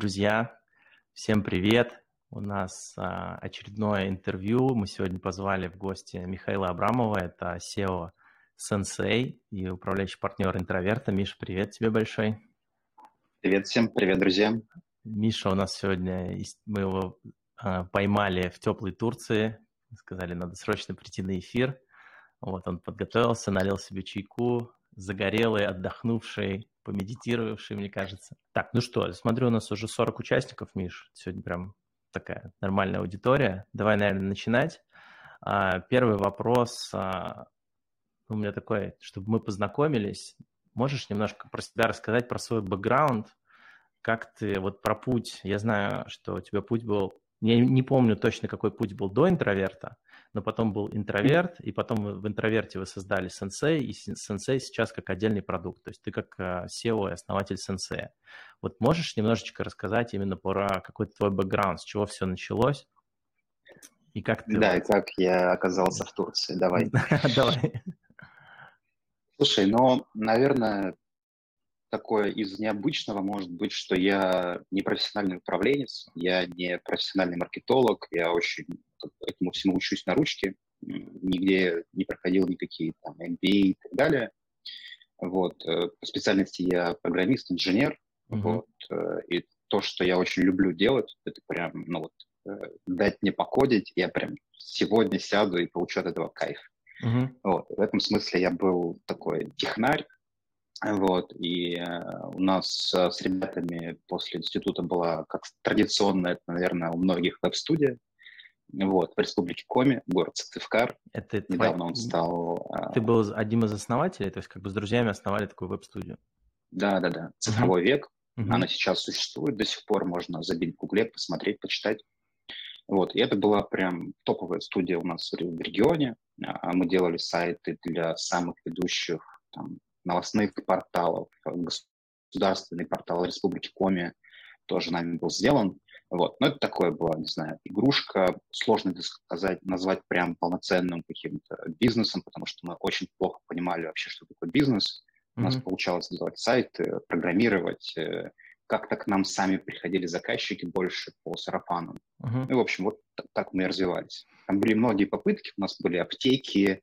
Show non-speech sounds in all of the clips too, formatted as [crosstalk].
Друзья, всем привет! У нас а, очередное интервью. Мы сегодня позвали в гости Михаила Абрамова, это SEO Sensei и управляющий партнер интроверта. Миша, привет тебе большой. Привет всем, привет, друзья. Миша у нас сегодня, мы его а, поймали в теплой Турции, сказали, надо срочно прийти на эфир. Вот он подготовился, налил себе чайку, загорелый, отдохнувший, помедитировавший, мне кажется. Так, ну что, смотрю, у нас уже 40 участников, Миш. Сегодня прям такая нормальная аудитория. Давай, наверное, начинать. А, первый вопрос а, у меня такой, чтобы мы познакомились. Можешь немножко про себя рассказать, про свой бэкграунд? Как ты, вот про путь, я знаю, что у тебя путь был, я не помню точно, какой путь был до интроверта, но потом был интроверт, и потом в интроверте вы создали сенсей, и сенсей сейчас как отдельный продукт. То есть ты как SEO э, и основатель сенсея. Вот можешь немножечко рассказать именно про какой-то твой бэкграунд, с чего все началось? И как ты... Да, и как я оказался в Турции. Давай. [laughs] Давай. Слушай, ну, наверное, такое из необычного может быть, что я не профессиональный управленец, я не профессиональный маркетолог, я очень этому всему учусь на ручке, нигде не проходил никакие там MBA и так далее. Вот. Э, по специальности я программист, инженер. Uh-huh. Вот. Э, и то, что я очень люблю делать, это прям, ну вот, э, дать мне покодить, я прям сегодня сяду и получу от этого кайф. Uh-huh. Вот. В этом смысле я был такой технарь, вот, и э, у нас э, с ребятами после института была, как традиционно, это, наверное, у многих веб-студия, вот, в республике Коми, город Сыктывкар. Это Недавно он стал... Э, Ты был одним из основателей, то есть как бы с друзьями основали такую веб-студию? Да-да-да, цифровой uh-huh. век. Uh-huh. Она сейчас существует до сих пор, можно забить в гугле, посмотреть, почитать. Вот, и это была прям топовая студия у нас в регионе. А, мы делали сайты для самых ведущих там, новостных порталов, государственный портал Республики Коми тоже нами был сделан. Вот. Но это такое было, не знаю, игрушка, сложно сказать, назвать прям полноценным каким-то бизнесом, потому что мы очень плохо понимали вообще, что такое бизнес. У mm-hmm. нас получалось делать сайты, программировать. Э, как-то к нам сами приходили заказчики больше по сарафану. Uh-huh. Ну, в общем, вот так мы и развивались. Там были многие попытки, у нас были аптеки,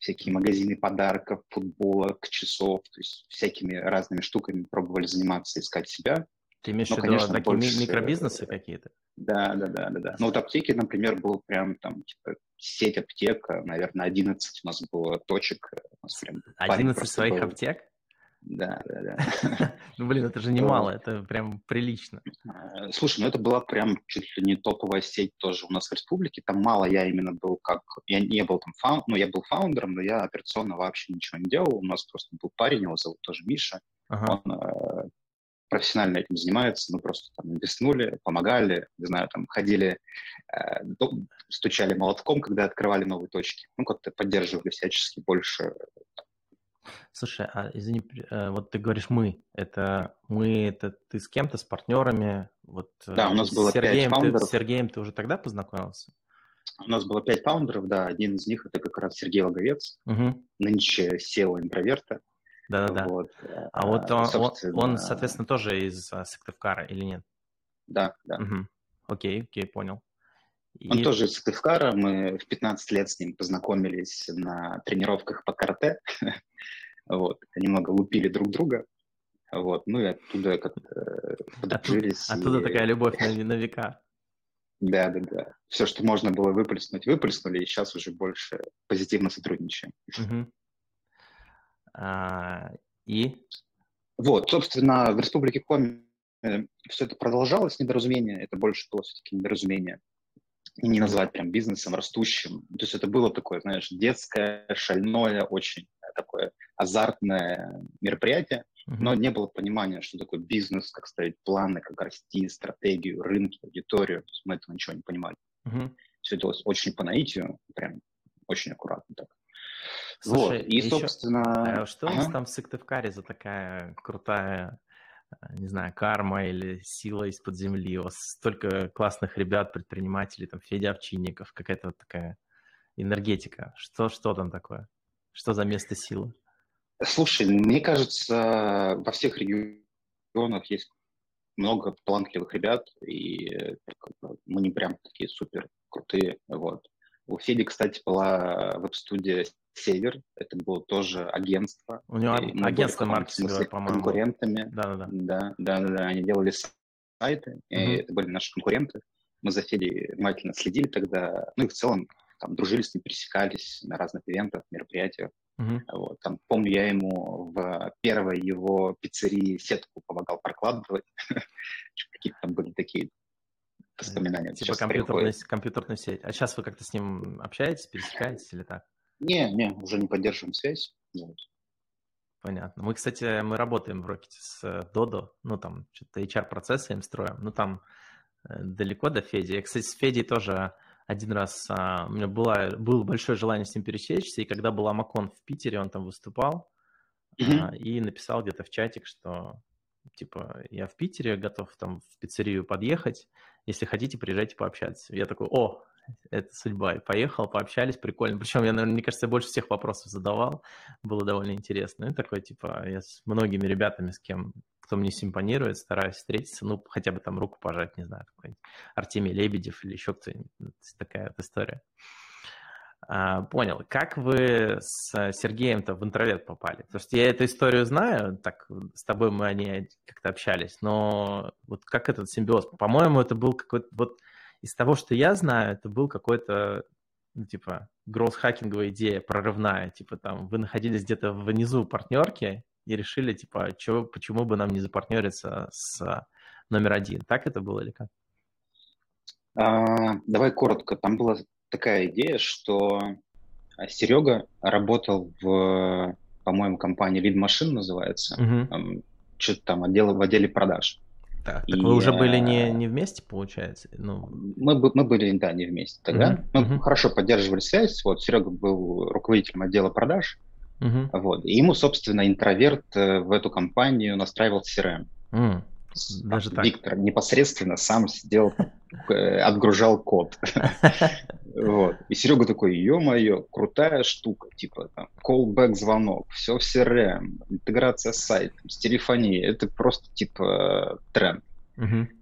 всякие магазины подарков, футболок, часов, то есть всякими разными штуками пробовали заниматься, искать себя. Ты имеешь в виду конечно, такие больше... микробизнесы какие-то? Да, да, да, да, да. Ну вот аптеки, например, был прям там типа сеть аптек, наверное, 11 у нас было точек. У нас прям 11 своих был. аптек? Да, да, да. [laughs] Ну, блин, это же немало, это прям прилично. Э, слушай, ну это была прям чуть ли не топовая сеть тоже у нас в республике. Там мало я именно был как... Я не был там фаундером, ну, я был фаундером, но я операционно вообще ничего не делал. У нас просто был парень, его зовут тоже Миша. Ага. Он э, профессионально этим занимается. Мы просто там инвестнули, помогали, не знаю, там ходили, э, стучали молотком, когда открывали новые точки. Ну, как-то поддерживали всячески больше Слушай, а извини, э, вот ты говоришь мы, это мы, это ты с кем-то, с партнерами? Вот, э, да, у нас было Сергеем, 5 фаундеров. Ты, с Сергеем ты уже тогда познакомился? У нас было пять фаундеров, да, один из них это как раз Сергей Логовец, угу. нынче SEO интроверта. Да-да-да. Вот. А вот он, собственно... он, соответственно, тоже из а, Сыктывкара или нет? Да, да. Угу. Окей, окей, понял. И... Он тоже из Сыктывкара, мы в 15 лет с ним познакомились на тренировках по карате. [laughs] Вот, немного лупили друг друга. Вот, ну и оттуда как-то подружились. Оттуда, и... такая любовь на, на века. Да, да, да. Все, что можно было выплеснуть, выплеснули, и сейчас уже больше позитивно сотрудничаем. Угу. А, и? Вот, собственно, в Республике Коми э, все это продолжалось, недоразумение, это больше было все-таки недоразумение. И не назвать прям бизнесом растущим. То есть это было такое, знаешь, детское, шальное, очень такое азартное мероприятие, uh-huh. но не было понимания, что такое бизнес, как ставить планы, как расти, стратегию, рынки, аудиторию. То есть мы этого ничего не понимали. Uh-huh. Все делалось очень по наитию, прям очень аккуратно так. Слушай, вот. И, еще... собственно... А что ага. у нас там в Сыктывкаре за такая крутая не знаю, карма или сила из-под земли. У вас столько классных ребят, предпринимателей, там, Федя Овчинников, какая-то такая энергетика. Что, что там такое? Что за место силы? Слушай, мне кажется, во всех регионах есть много талантливых ребят, и мы не прям такие супер крутые, вот. У Феди, кстати, была веб-студия Север, это было тоже агентство. У него агентство маркетинговое, по-моему. конкурентами. Да-да-да. Да, да-да-да, они делали сайты, uh-huh. и это были наши конкуренты. Мы за Федей внимательно следили тогда, ну и в целом там дружили с ним, пересекались на разных ивентах, мероприятиях. Uh-huh. Вот, там, помню, я ему в первой его пиццерии сетку помогал прокладывать. [laughs] Какие-то там были такие воспоминания. Типа компьютерная, компьютерная сеть. А сейчас вы как-то с ним общаетесь, пересекаетесь или так? Не, не, уже не поддерживаем связь. Вот. Понятно. Мы, кстати, мы работаем в Rocket с Dodo, ну там что-то HR-процессы им строим, ну там э, далеко до Феди. Я, кстати, с Федей тоже один раз, а, у меня было, было большое желание с ним пересечься, и когда был Амакон в Питере, он там выступал, mm-hmm. а, и написал где-то в чатик, что типа я в Питере, готов там в пиццерию подъехать, если хотите, приезжайте пообщаться. Я такой, о, это судьба. И поехал, пообщались, прикольно. Причем я, наверное, мне кажется, я больше всех вопросов задавал. Было довольно интересно. И такой, типа, я с многими ребятами, с кем, кто мне симпонирует, стараюсь встретиться, ну, хотя бы там руку пожать, не знаю, какой-нибудь Артемий Лебедев или еще кто-нибудь. Такая вот история. А, понял. Как вы с Сергеем-то в интроверт попали? Потому что я эту историю знаю, так с тобой мы о ней как-то общались, но вот как этот симбиоз? По-моему, это был какой-то вот из того, что я знаю, это был какой-то, ну, типа, гроусс-хакинговая идея прорывная. Типа, там, вы находились где-то внизу партнерки и решили, типа, чего, почему бы нам не запартнериться с номер один. Так это было или как? А, давай коротко. Там была такая идея, что Серега работал в, по-моему, компании Lead Machine называется. Uh-huh. Что-то там отдел, в отделе продаж. Так, и, так вы уже были не, не вместе, получается? Ну... Мы, мы были, да, не вместе тогда. Uh-huh, мы uh-huh. хорошо поддерживали связь. Вот Серега был руководителем отдела продаж. Uh-huh. Вот. И ему, собственно, интроверт э, в эту компанию настраивал CRM. Uh-huh. Даже так. Виктор непосредственно сам сидел, э, отгружал код. [laughs] Вот. И Серега такой, ё-моё, крутая штука, типа там, callback звонок, все в CRM, интеграция с сайтом, с телефонией, это просто типа тренд.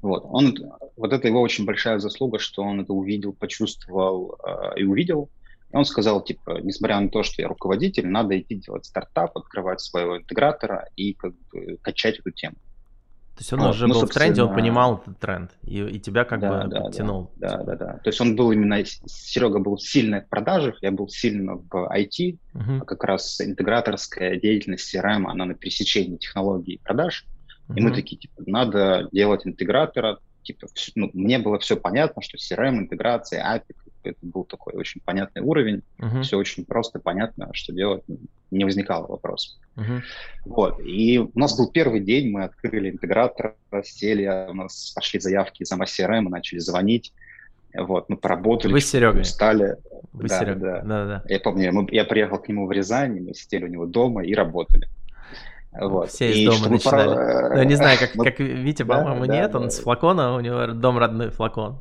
Вот. Он, вот это его очень большая заслуга, что он это увидел, почувствовал э, и увидел. И он сказал, типа, несмотря на то, что я руководитель, надо идти делать стартап, открывать своего интегратора и как бы качать эту тему. То есть он вот, уже ну, был в тренде, он понимал этот тренд, и, и тебя как да, бы да, подтянул. Да, да, да. То есть он был именно, Серега был сильно в продажах, я был сильно в IT, uh-huh. а как раз интеграторская деятельность CRM, она на пересечении технологий и продаж. Uh-huh. И мы такие, типа, надо делать интегратора, типа, ну, мне было все понятно, что CRM, интеграция, API, это был такой очень понятный уровень, uh-huh. все очень просто, понятно, что делать, не возникало вопросов. Uh-huh. Вот, и у нас был первый день, мы открыли интегратор, сели, у нас пошли заявки за CRM, мы начали звонить, вот, мы поработали. Вы с Серегой? Стали. Вы да, Серега. Да. да, да. Я помню, мы, я приехал к нему в Рязань, мы сидели у него дома и работали. Вот. Все из и дома начинали. Пора... Ну, не знаю, как, [laughs] как Витя, по-моему, да, нет, да, он да. с флакона, у него дом родной флакон.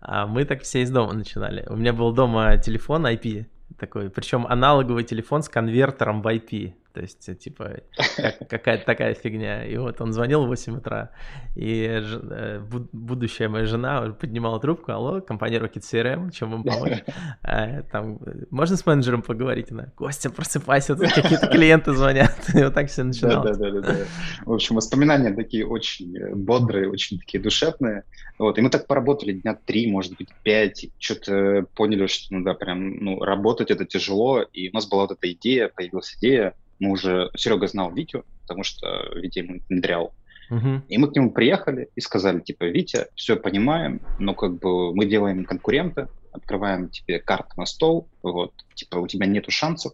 А мы так все из дома начинали. У меня был дома телефон IP такой, причем аналоговый телефон с конвертером в IP. То есть, э, типа, [laughs] как, какая-то такая фигня. И вот он звонил в 8 утра, и э, будущая моя жена поднимала трубку, алло, компания Rocket CRM, чем вам помочь? [laughs] А, там, можно с менеджером поговорить? Она, Костя, просыпайся, тут какие-то клиенты звонят. [laughs] И вот так все начиналось. Да, да, да, да. В общем, воспоминания такие очень э, бодрые, очень такие душевные. Вот, и мы так поработали дня три, может быть, пять, что-то поняли, что, ну да, прям, ну, работать это тяжело, и у нас была вот эта идея, появилась идея, мы уже, Серега знал Витю, потому что Витя ему внедрял. Uh-huh. И мы к нему приехали и сказали, типа, Витя, все понимаем, но как бы мы делаем конкурента, открываем тебе карту на стол, вот, типа, у тебя нету шансов,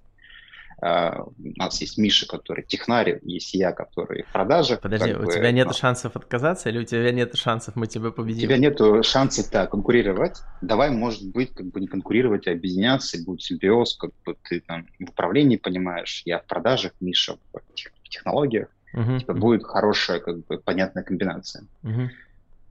у нас есть Миша, который технарь, есть я, который в продаже. Подожди, у бы, тебя нет шансов отказаться или у тебя нет шансов, мы тебя победим? У тебя нет шансов, да, конкурировать. Давай, может быть, как бы не конкурировать, а объединяться, будет симбиоз, как бы ты там в управлении понимаешь, я в продажах, Миша в технологиях. Uh-huh, типа uh-huh. будет хорошая, как бы понятная комбинация. Uh-huh.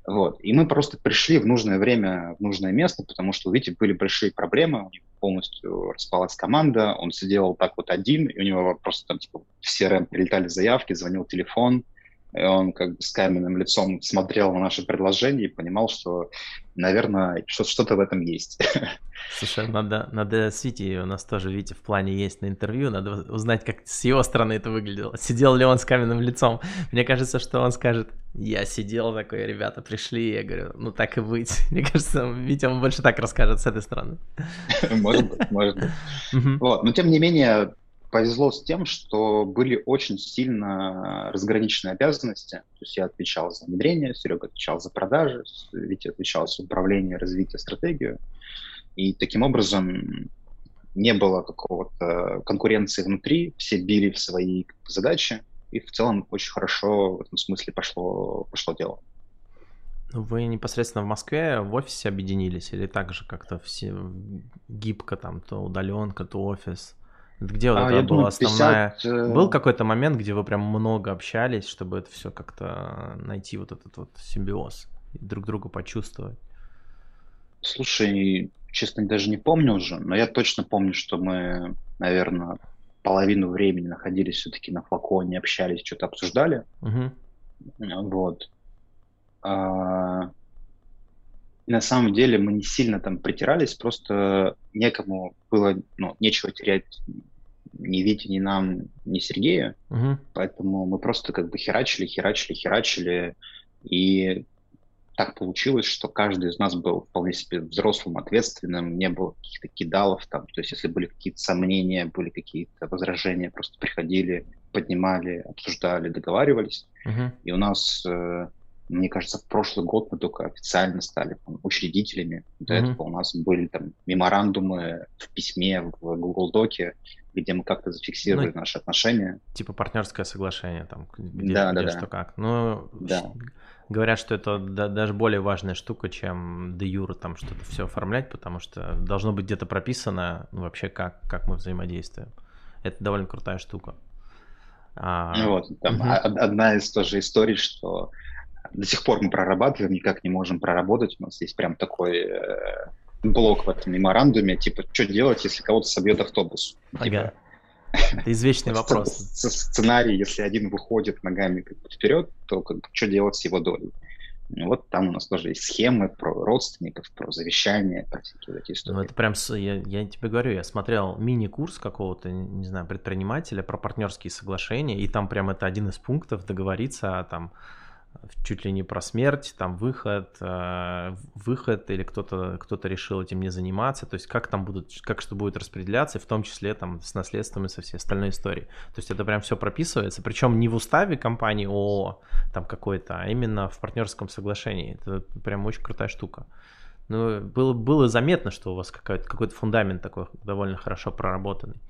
Вот. И мы просто пришли в нужное время, в нужное место, потому что Вити были большие проблемы, у него полностью распалась команда, он сидел так вот один, и у него просто там типа в CRM прилетали заявки, звонил телефон, И он как бы с каменным лицом смотрел на наше предложение и понимал, что, наверное, что-то в этом есть. [laughs] Слушай, надо, надо с Витей, у нас тоже Витя в плане есть на интервью, надо узнать, как с его стороны это выглядело. Сидел ли он с каменным лицом? Мне кажется, что он скажет, я сидел такой, ребята пришли, я говорю, ну так и быть. [laughs] Мне кажется, Витя он больше так расскажет с этой стороны. [laughs] Может быть, может быть. Вот. Но тем не менее, повезло с тем, что были очень сильно разграниченные обязанности. То есть я отвечал за внедрение, Серега отвечал за продажи, Витя отвечал за управление, развитие, стратегию. И таким образом не было какого-то конкуренции внутри, все били в свои задачи, и в целом очень хорошо в этом смысле пошло, пошло дело. Ну, вы непосредственно в Москве в офисе объединились или так же как-то все гибко там, то удаленка, то офис? Где вот а, это была основная... 50... Э, Был какой-то момент, где вы прям много общались, чтобы это все как-то найти вот этот вот симбиоз, друг друга почувствовать? Слушай, честно, даже не помню уже, но я точно помню, что мы, наверное, половину времени находились все-таки на флаконе, общались, что-то обсуждали. Угу. Вот. А... На самом деле мы не сильно там притирались, просто некому было, ну, нечего терять ни Вите, ни нам, ни Сергею. Угу. Поэтому мы просто как бы херачили, херачили, херачили. И так получилось, что каждый из нас был вполне себе взрослым, ответственным, не было каких-то кидалов там. То есть если были какие-то сомнения, были какие-то возражения, просто приходили, поднимали, обсуждали, договаривались. Угу. И у нас э, мне кажется, в прошлый год мы только официально стали там, учредителями. До mm-hmm. этого у нас были там меморандумы в письме, в Google Доке, где мы как-то зафиксировали ну, наши отношения. Типа партнерское соглашение там, где, да, где да, что да. как. Ну, да. говорят, что это да, даже более важная штука, чем де юра там что-то все оформлять, потому что должно быть где-то прописано ну, вообще как, как мы взаимодействуем. Это довольно крутая штука. А... Вот, там угу. одна из тоже историй, что до сих пор мы прорабатываем, никак не можем проработать. У нас есть прям такой э, блок в этом меморандуме, типа, что делать, если кого-то собьет автобус? Ага. Типа, это извечный [laughs] вопрос. Сценарий, если один выходит ногами вперед, то как, что делать с его долей? Вот там у нас тоже есть схемы про родственников, про завещание, про всякие эти истории. Ну, это прям, я, я тебе говорю, я смотрел мини-курс какого-то, не знаю, предпринимателя про партнерские соглашения, и там прям это один из пунктов договориться о там чуть ли не про смерть, там выход, э, выход или кто-то кто решил этим не заниматься, то есть как там будут, как что будет распределяться, в том числе там с наследством и со всей остальной историей. То есть это прям все прописывается, причем не в уставе компании ООО там какой-то, а именно в партнерском соглашении. Это прям очень крутая штука. Ну, было, было заметно, что у вас какой-то, какой-то фундамент такой довольно хорошо проработанный.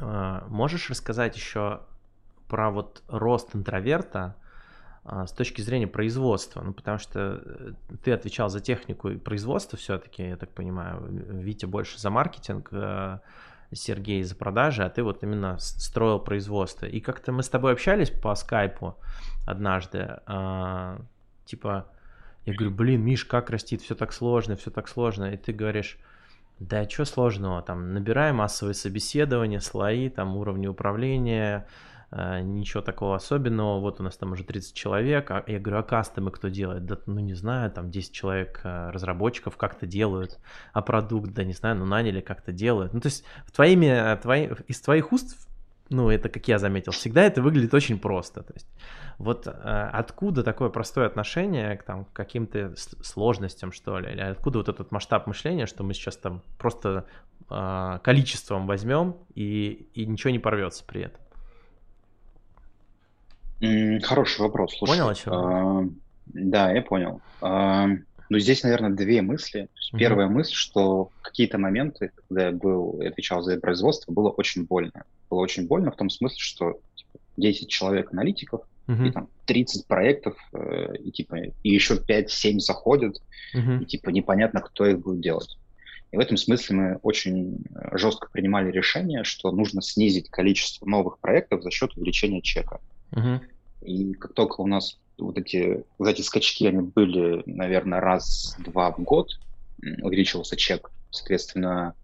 Э, можешь рассказать еще про вот рост интроверта а, с точки зрения производства, ну потому что э, ты отвечал за технику и производство все-таки, я так понимаю, Витя больше за маркетинг, э, Сергей за продажи, а ты вот именно строил производство. И как-то мы с тобой общались по скайпу однажды, а, типа, я говорю, блин, Миш, как растит, все так сложно, все так сложно, и ты говоришь, да что сложного, там, набирай массовые собеседования, слои, там, уровни управления, ничего такого особенного, вот у нас там уже 30 человек, а я говорю, а кастомы кто делает? Да, ну не знаю, там 10 человек э, разработчиков как-то делают, а продукт, да не знаю, ну наняли как-то делают. Ну то есть твоими, э, твои, из твоих уст, ну это как я заметил, всегда это выглядит очень просто. То есть вот откуда такое простое отношение к там, каким-то сложностям, что ли, или откуда вот этот масштаб мышления, что мы сейчас там просто количеством возьмем и, и ничего не порвется при этом? Хороший вопрос. Слушай, понял, о чем? А, да, я понял. А, ну, здесь, наверное, две мысли. Угу. Первая мысль, что какие-то моменты, когда я был, отвечал за производство, было очень больно. Было очень больно в том смысле, что типа, 10 человек аналитиков, угу. и там 30 проектов, э, и типа и еще 5-7 заходят, угу. и типа непонятно, кто их будет делать. И в этом смысле мы очень жестко принимали решение, что нужно снизить количество новых проектов за счет увеличения чека. Угу. И как только у нас вот эти, вот эти скачки, они были, наверное, раз-два в год, увеличивался чек, соответственно,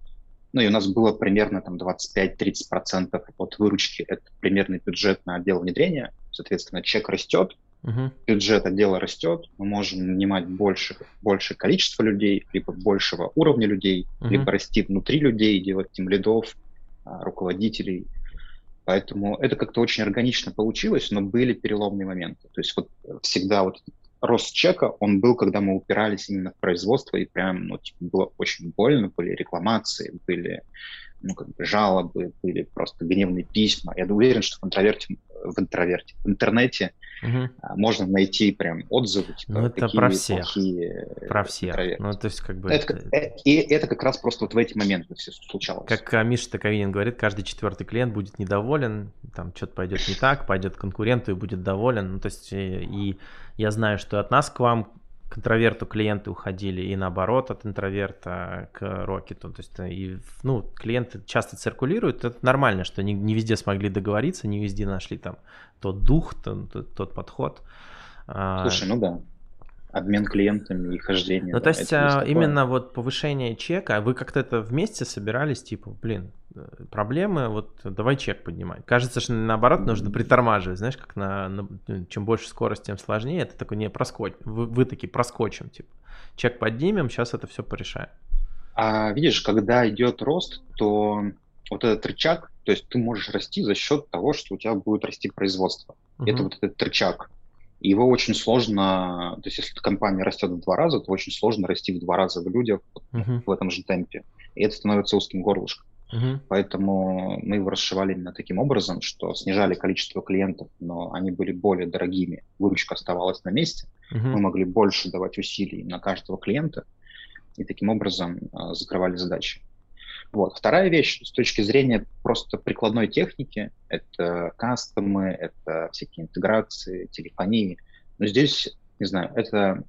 ну и у нас было примерно там 25-30% от выручки, это примерный бюджет на отдел внедрения. Соответственно, чек растет, uh бюджет отдела растет, мы можем нанимать больше, больше количество людей, либо большего уровня людей, uh либо расти внутри людей, делать тем лидов, а, руководителей. Поэтому это как-то очень органично получилось, но были переломные моменты. То есть вот всегда вот рост чека, он был, когда мы упирались именно в производство, и прям, ну, типа, было очень больно, были рекламации, были ну, как бы жалобы, были просто гневные письма. Я уверен, что в интроверте, в интроверте, в интернете угу. можно найти прям отзывы, типа, ну, это про всех. плохие Про всех. Ну, то есть, как бы... Это, это... И это как раз просто вот в эти моменты все случалось. Как а, Миша Таковинин говорит, каждый четвертый клиент будет недоволен, там что-то пойдет не так, пойдет конкуренту и будет доволен. Ну, то есть, и, и я знаю, что от нас к вам к интроверту клиенты уходили и наоборот от интроверта к рокету. То есть и, ну, клиенты часто циркулируют, это нормально, что не, не везде смогли договориться, не везде нашли там тот дух, тот, тот подход. А, Слушай, ну да обмен клиентами и хождение. Ну, да, то есть а, именно вот повышение чека, вы как-то это вместе собирались, типа, блин, э, проблемы, вот давай чек поднимать. Кажется, что наоборот нужно притормаживать, знаешь, как на, на чем больше скорость, тем сложнее. Это такой не проскоч, вы, вы такие проскочим, типа, чек поднимем, сейчас это все порешаем. А видишь, когда идет рост, то вот этот рычаг, то есть ты можешь расти за счет того, что у тебя будет расти производство. Uh-huh. Это вот этот рычаг его очень сложно, то есть если компания растет в два раза, то очень сложно расти в два раза в людях uh-huh. в этом же темпе. И это становится узким горлышком. Uh-huh. Поэтому мы его расшивали именно таким образом, что снижали количество клиентов, но они были более дорогими, выручка оставалась на месте, uh-huh. мы могли больше давать усилий на каждого клиента, и таким образом э, закрывали задачи. Вот. Вторая вещь с точки зрения просто прикладной техники – это кастомы, это всякие интеграции, телефонии. Но здесь, не знаю, это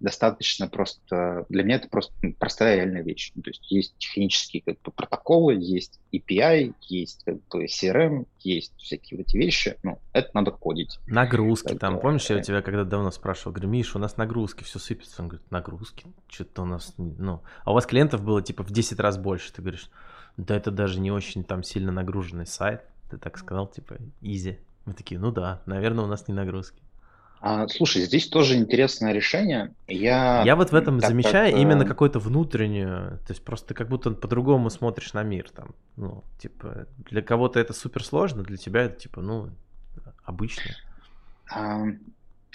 достаточно просто, для меня это просто ну, простая реальная вещь. То есть есть технические как бы, протоколы, есть API, есть как бы CRM, есть всякие вот эти вещи, ну, это надо кодить. Нагрузки это, там, помнишь, я у тебя когда давно спрашивал, говорю, Миш, у нас нагрузки, все сыпется. Он говорит, нагрузки? Что-то у нас, ну, а у вас клиентов было типа в 10 раз больше, ты говоришь, да это даже не очень там сильно нагруженный сайт, ты так сказал, типа, easy. Мы такие, ну да, наверное, у нас не нагрузки. А, слушай, здесь тоже интересное решение. Я, я вот в этом замечаю как... именно какую-то внутреннюю, то есть просто как будто по-другому смотришь на мир. Там, ну, типа, для кого-то это супер сложно, для тебя это типа, ну, обычно. А,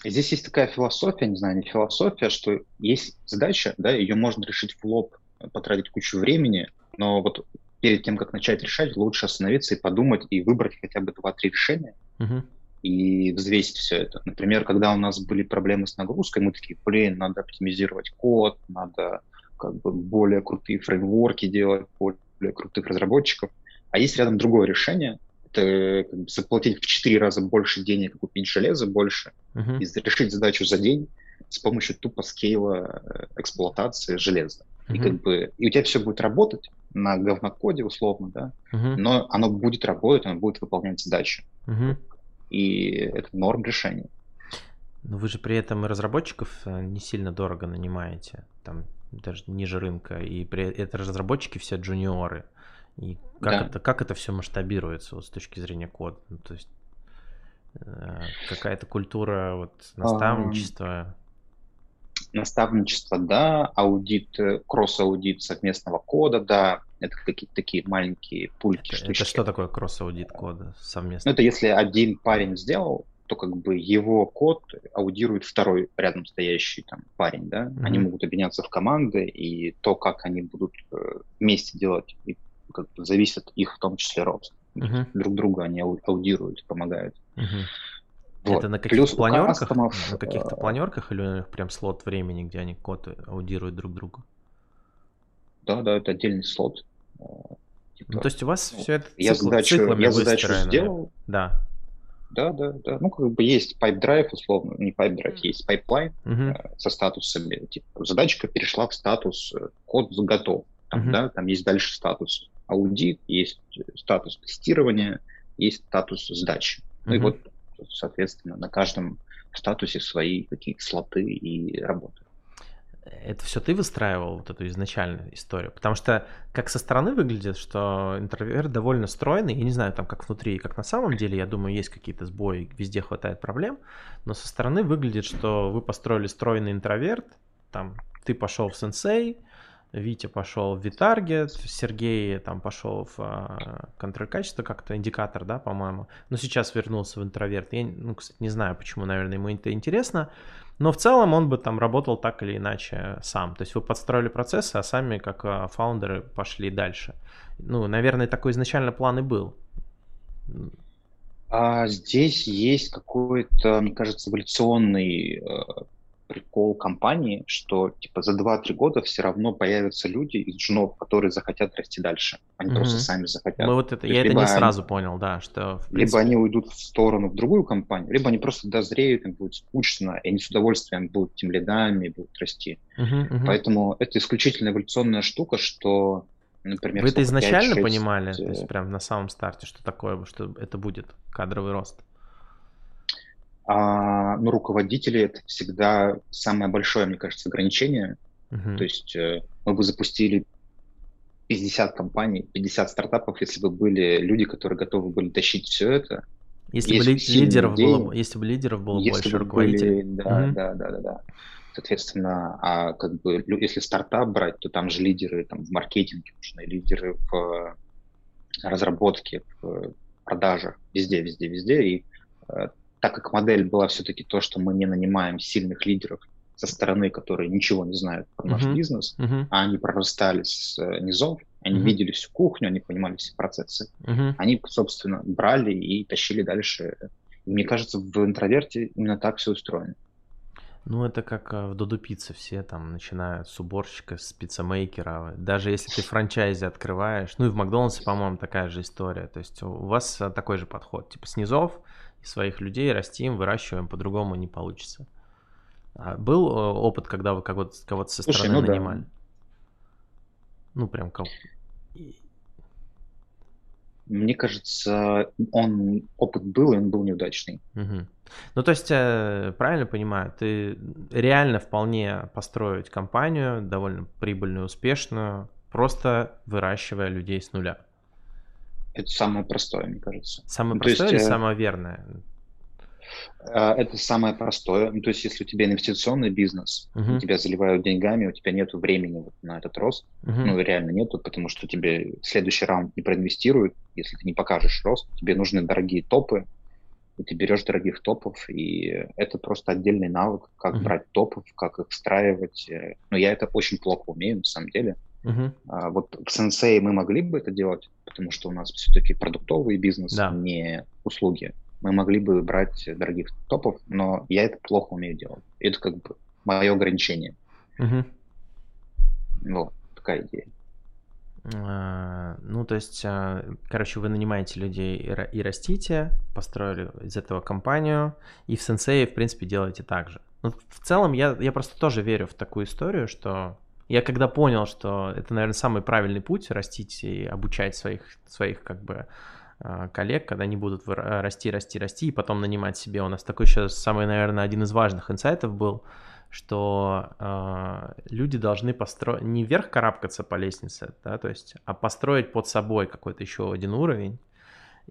здесь есть такая философия, не знаю, не философия, что есть задача, да, ее можно решить в лоб, потратить кучу времени, но вот перед тем, как начать решать, лучше остановиться и подумать и выбрать хотя бы два-три решения. Uh-huh и взвесить все это. Например, когда у нас были проблемы с нагрузкой, мы такие, блин, надо оптимизировать код, надо как бы более крутые фреймворки делать, более крутых разработчиков. А есть рядом другое решение, это как бы, заплатить в 4 раза больше денег, купить железо больше uh-huh. и решить задачу за день с помощью тупо скейла э, эксплуатации железа. Uh-huh. И, как бы, и у тебя все будет работать на говнокоде условно, да, uh-huh. но оно будет работать, оно будет выполнять задачи. Uh-huh и это норм решения. Но вы же при этом и разработчиков э, не сильно дорого нанимаете, там даже ниже рынка, и при это разработчики все джуниоры. И как, да. это, как это все масштабируется вот, с точки зрения кода? Ну, то есть э, какая-то культура вот, наставничества? Наставничество, да, аудит, э, кросс-аудит совместного кода, да, это какие-то такие маленькие пульки. Это, это что такое кросс-аудит кода совместно? Ну, это если один парень сделал, то как бы его код аудирует второй рядом стоящий там парень, да? Mm-hmm. Они могут объединяться в команды, и то, как они будут э, вместе делать, и как бы зависит их в том числе рост. Mm-hmm. Друг друга они аудируют, помогают. Mm-hmm. Вот. Это на каких-то планерках? Кастомов, на каких-то планерках или у них прям слот времени, где они код аудируют друг друга? Да, да, это отдельный слот. Типа, ну, то есть у вас ну, все это я цикл, задачу, я задачу сделал. Да. Да, да, да. Ну, как бы есть pipe drive, условно, не pipe drive, есть pipeline uh-huh. э, со статусами. Типа, задачка перешла в статус, э, код готов. Там, uh-huh. да, там есть дальше статус аудит, есть статус тестирования, есть статус сдачи. Uh-huh. Ну и вот, соответственно, на каждом статусе свои какие-то слоты и работы. Это все ты выстраивал, вот эту изначальную историю? Потому что как со стороны выглядит, что интроверт довольно стройный, я не знаю, там как внутри и как на самом деле, я думаю, есть какие-то сбои, везде хватает проблем, но со стороны выглядит, что вы построили стройный интроверт, там ты пошел в сенсей, Витя пошел в Витаргет, Сергей там пошел в а, контроль качества, как-то индикатор, да, по-моему. Но сейчас вернулся в интроверт. Я, ну, кстати, не знаю, почему, наверное, ему это интересно. Но в целом он бы там работал так или иначе сам. То есть вы подстроили процессы, а сами, как а, фаундеры, пошли дальше. Ну, наверное, такой изначально план и был. А здесь есть какой-то, мне кажется, эволюционный э, прикол компании, что типа за 2-3 года все равно появятся люди из джунов, которые захотят расти дальше. Они mm-hmm. просто сами захотят. Мы вот это, я это не сразу понял, да, что... Принципе... Либо они уйдут в сторону в другую компанию, либо они просто дозреют, им будет скучно, и они с удовольствием будут тем лидами, будут расти. Mm-hmm, mm-hmm. Поэтому это исключительно эволюционная штука, что Например, Вы это изначально 5, понимали, то есть прям на самом старте, что такое, что это будет кадровый рост? А, ну, руководители это всегда самое большое, мне кажется, ограничение. Uh-huh. То есть э, мы бы запустили 50 компаний, 50 стартапов, если бы были люди, которые готовы были тащить все это. Если бы лидеров людей, было, если бы лидеров было если больше бы руководителей. Были, да, uh-huh. да, да, да, да. Соответственно, а как бы если стартап брать, то там же лидеры там, в маркетинге нужны, лидеры в э, разработке, в продажах, везде, везде, везде. И э, так как модель была все-таки то, что мы не нанимаем сильных лидеров со стороны, которые ничего не знают про наш uh-huh. бизнес, uh-huh. а они прорастали с э, низов, они uh-huh. видели всю кухню, они понимали все процессы, uh-huh. они, собственно, брали и тащили дальше. И мне кажется, в интроверте именно так все устроено. Ну, это как э, в Доду Пицце все там начинают с уборщика, с пиццемейкера. Даже если ты франчайзи открываешь, ну и в Макдональдсе, по-моему, такая же история. То есть у вас э, такой же подход, типа снизов, своих людей растим, выращиваем, по-другому не получится. А был э, опыт, когда вы кого-то, кого-то со Слушай, стороны ну нанимали? Да. Ну, прям как... Мне кажется, он опыт был, и он был неудачный. Угу. Ну, то есть, э, правильно понимаю, ты реально вполне построить компанию, довольно прибыльную, успешную, просто выращивая людей с нуля. Это самое простое, мне кажется. Самое ну, простое есть, или э, самое верное? Э, это самое простое. Ну, то есть, если у тебя инвестиционный бизнес, uh-huh. тебя заливают деньгами, у тебя нет времени вот на этот рост, uh-huh. ну, реально нету, потому что тебе следующий раунд не проинвестируют, если ты не покажешь рост, тебе нужны дорогие топы, и ты берешь дорогих топов, и это просто отдельный навык, как uh-huh. брать топов, как их встраивать. Э, но я это очень плохо умею, на самом деле. Uh-huh. А, вот в Sensei мы могли бы это делать, потому что у нас все-таки продуктовый бизнес, да. не услуги. Мы могли бы брать дорогих топов, но я это плохо умею делать. Это как бы мое ограничение. Uh-huh. Вот, такая идея. А, ну, то есть, а, короче, вы нанимаете людей и растите, построили из этого компанию, и в сенсее, в принципе, делаете так же. Ну, в целом, я, я просто тоже верю в такую историю, что я когда понял, что это, наверное, самый правильный путь растить и обучать своих, своих как бы а, коллег, когда они будут расти, расти, расти, и потом нанимать себе. У нас такой сейчас самый, наверное, один из важных инсайтов был, что э, люди должны построить не вверх карабкаться по лестнице, да, то есть, а построить под собой какой-то еще один уровень,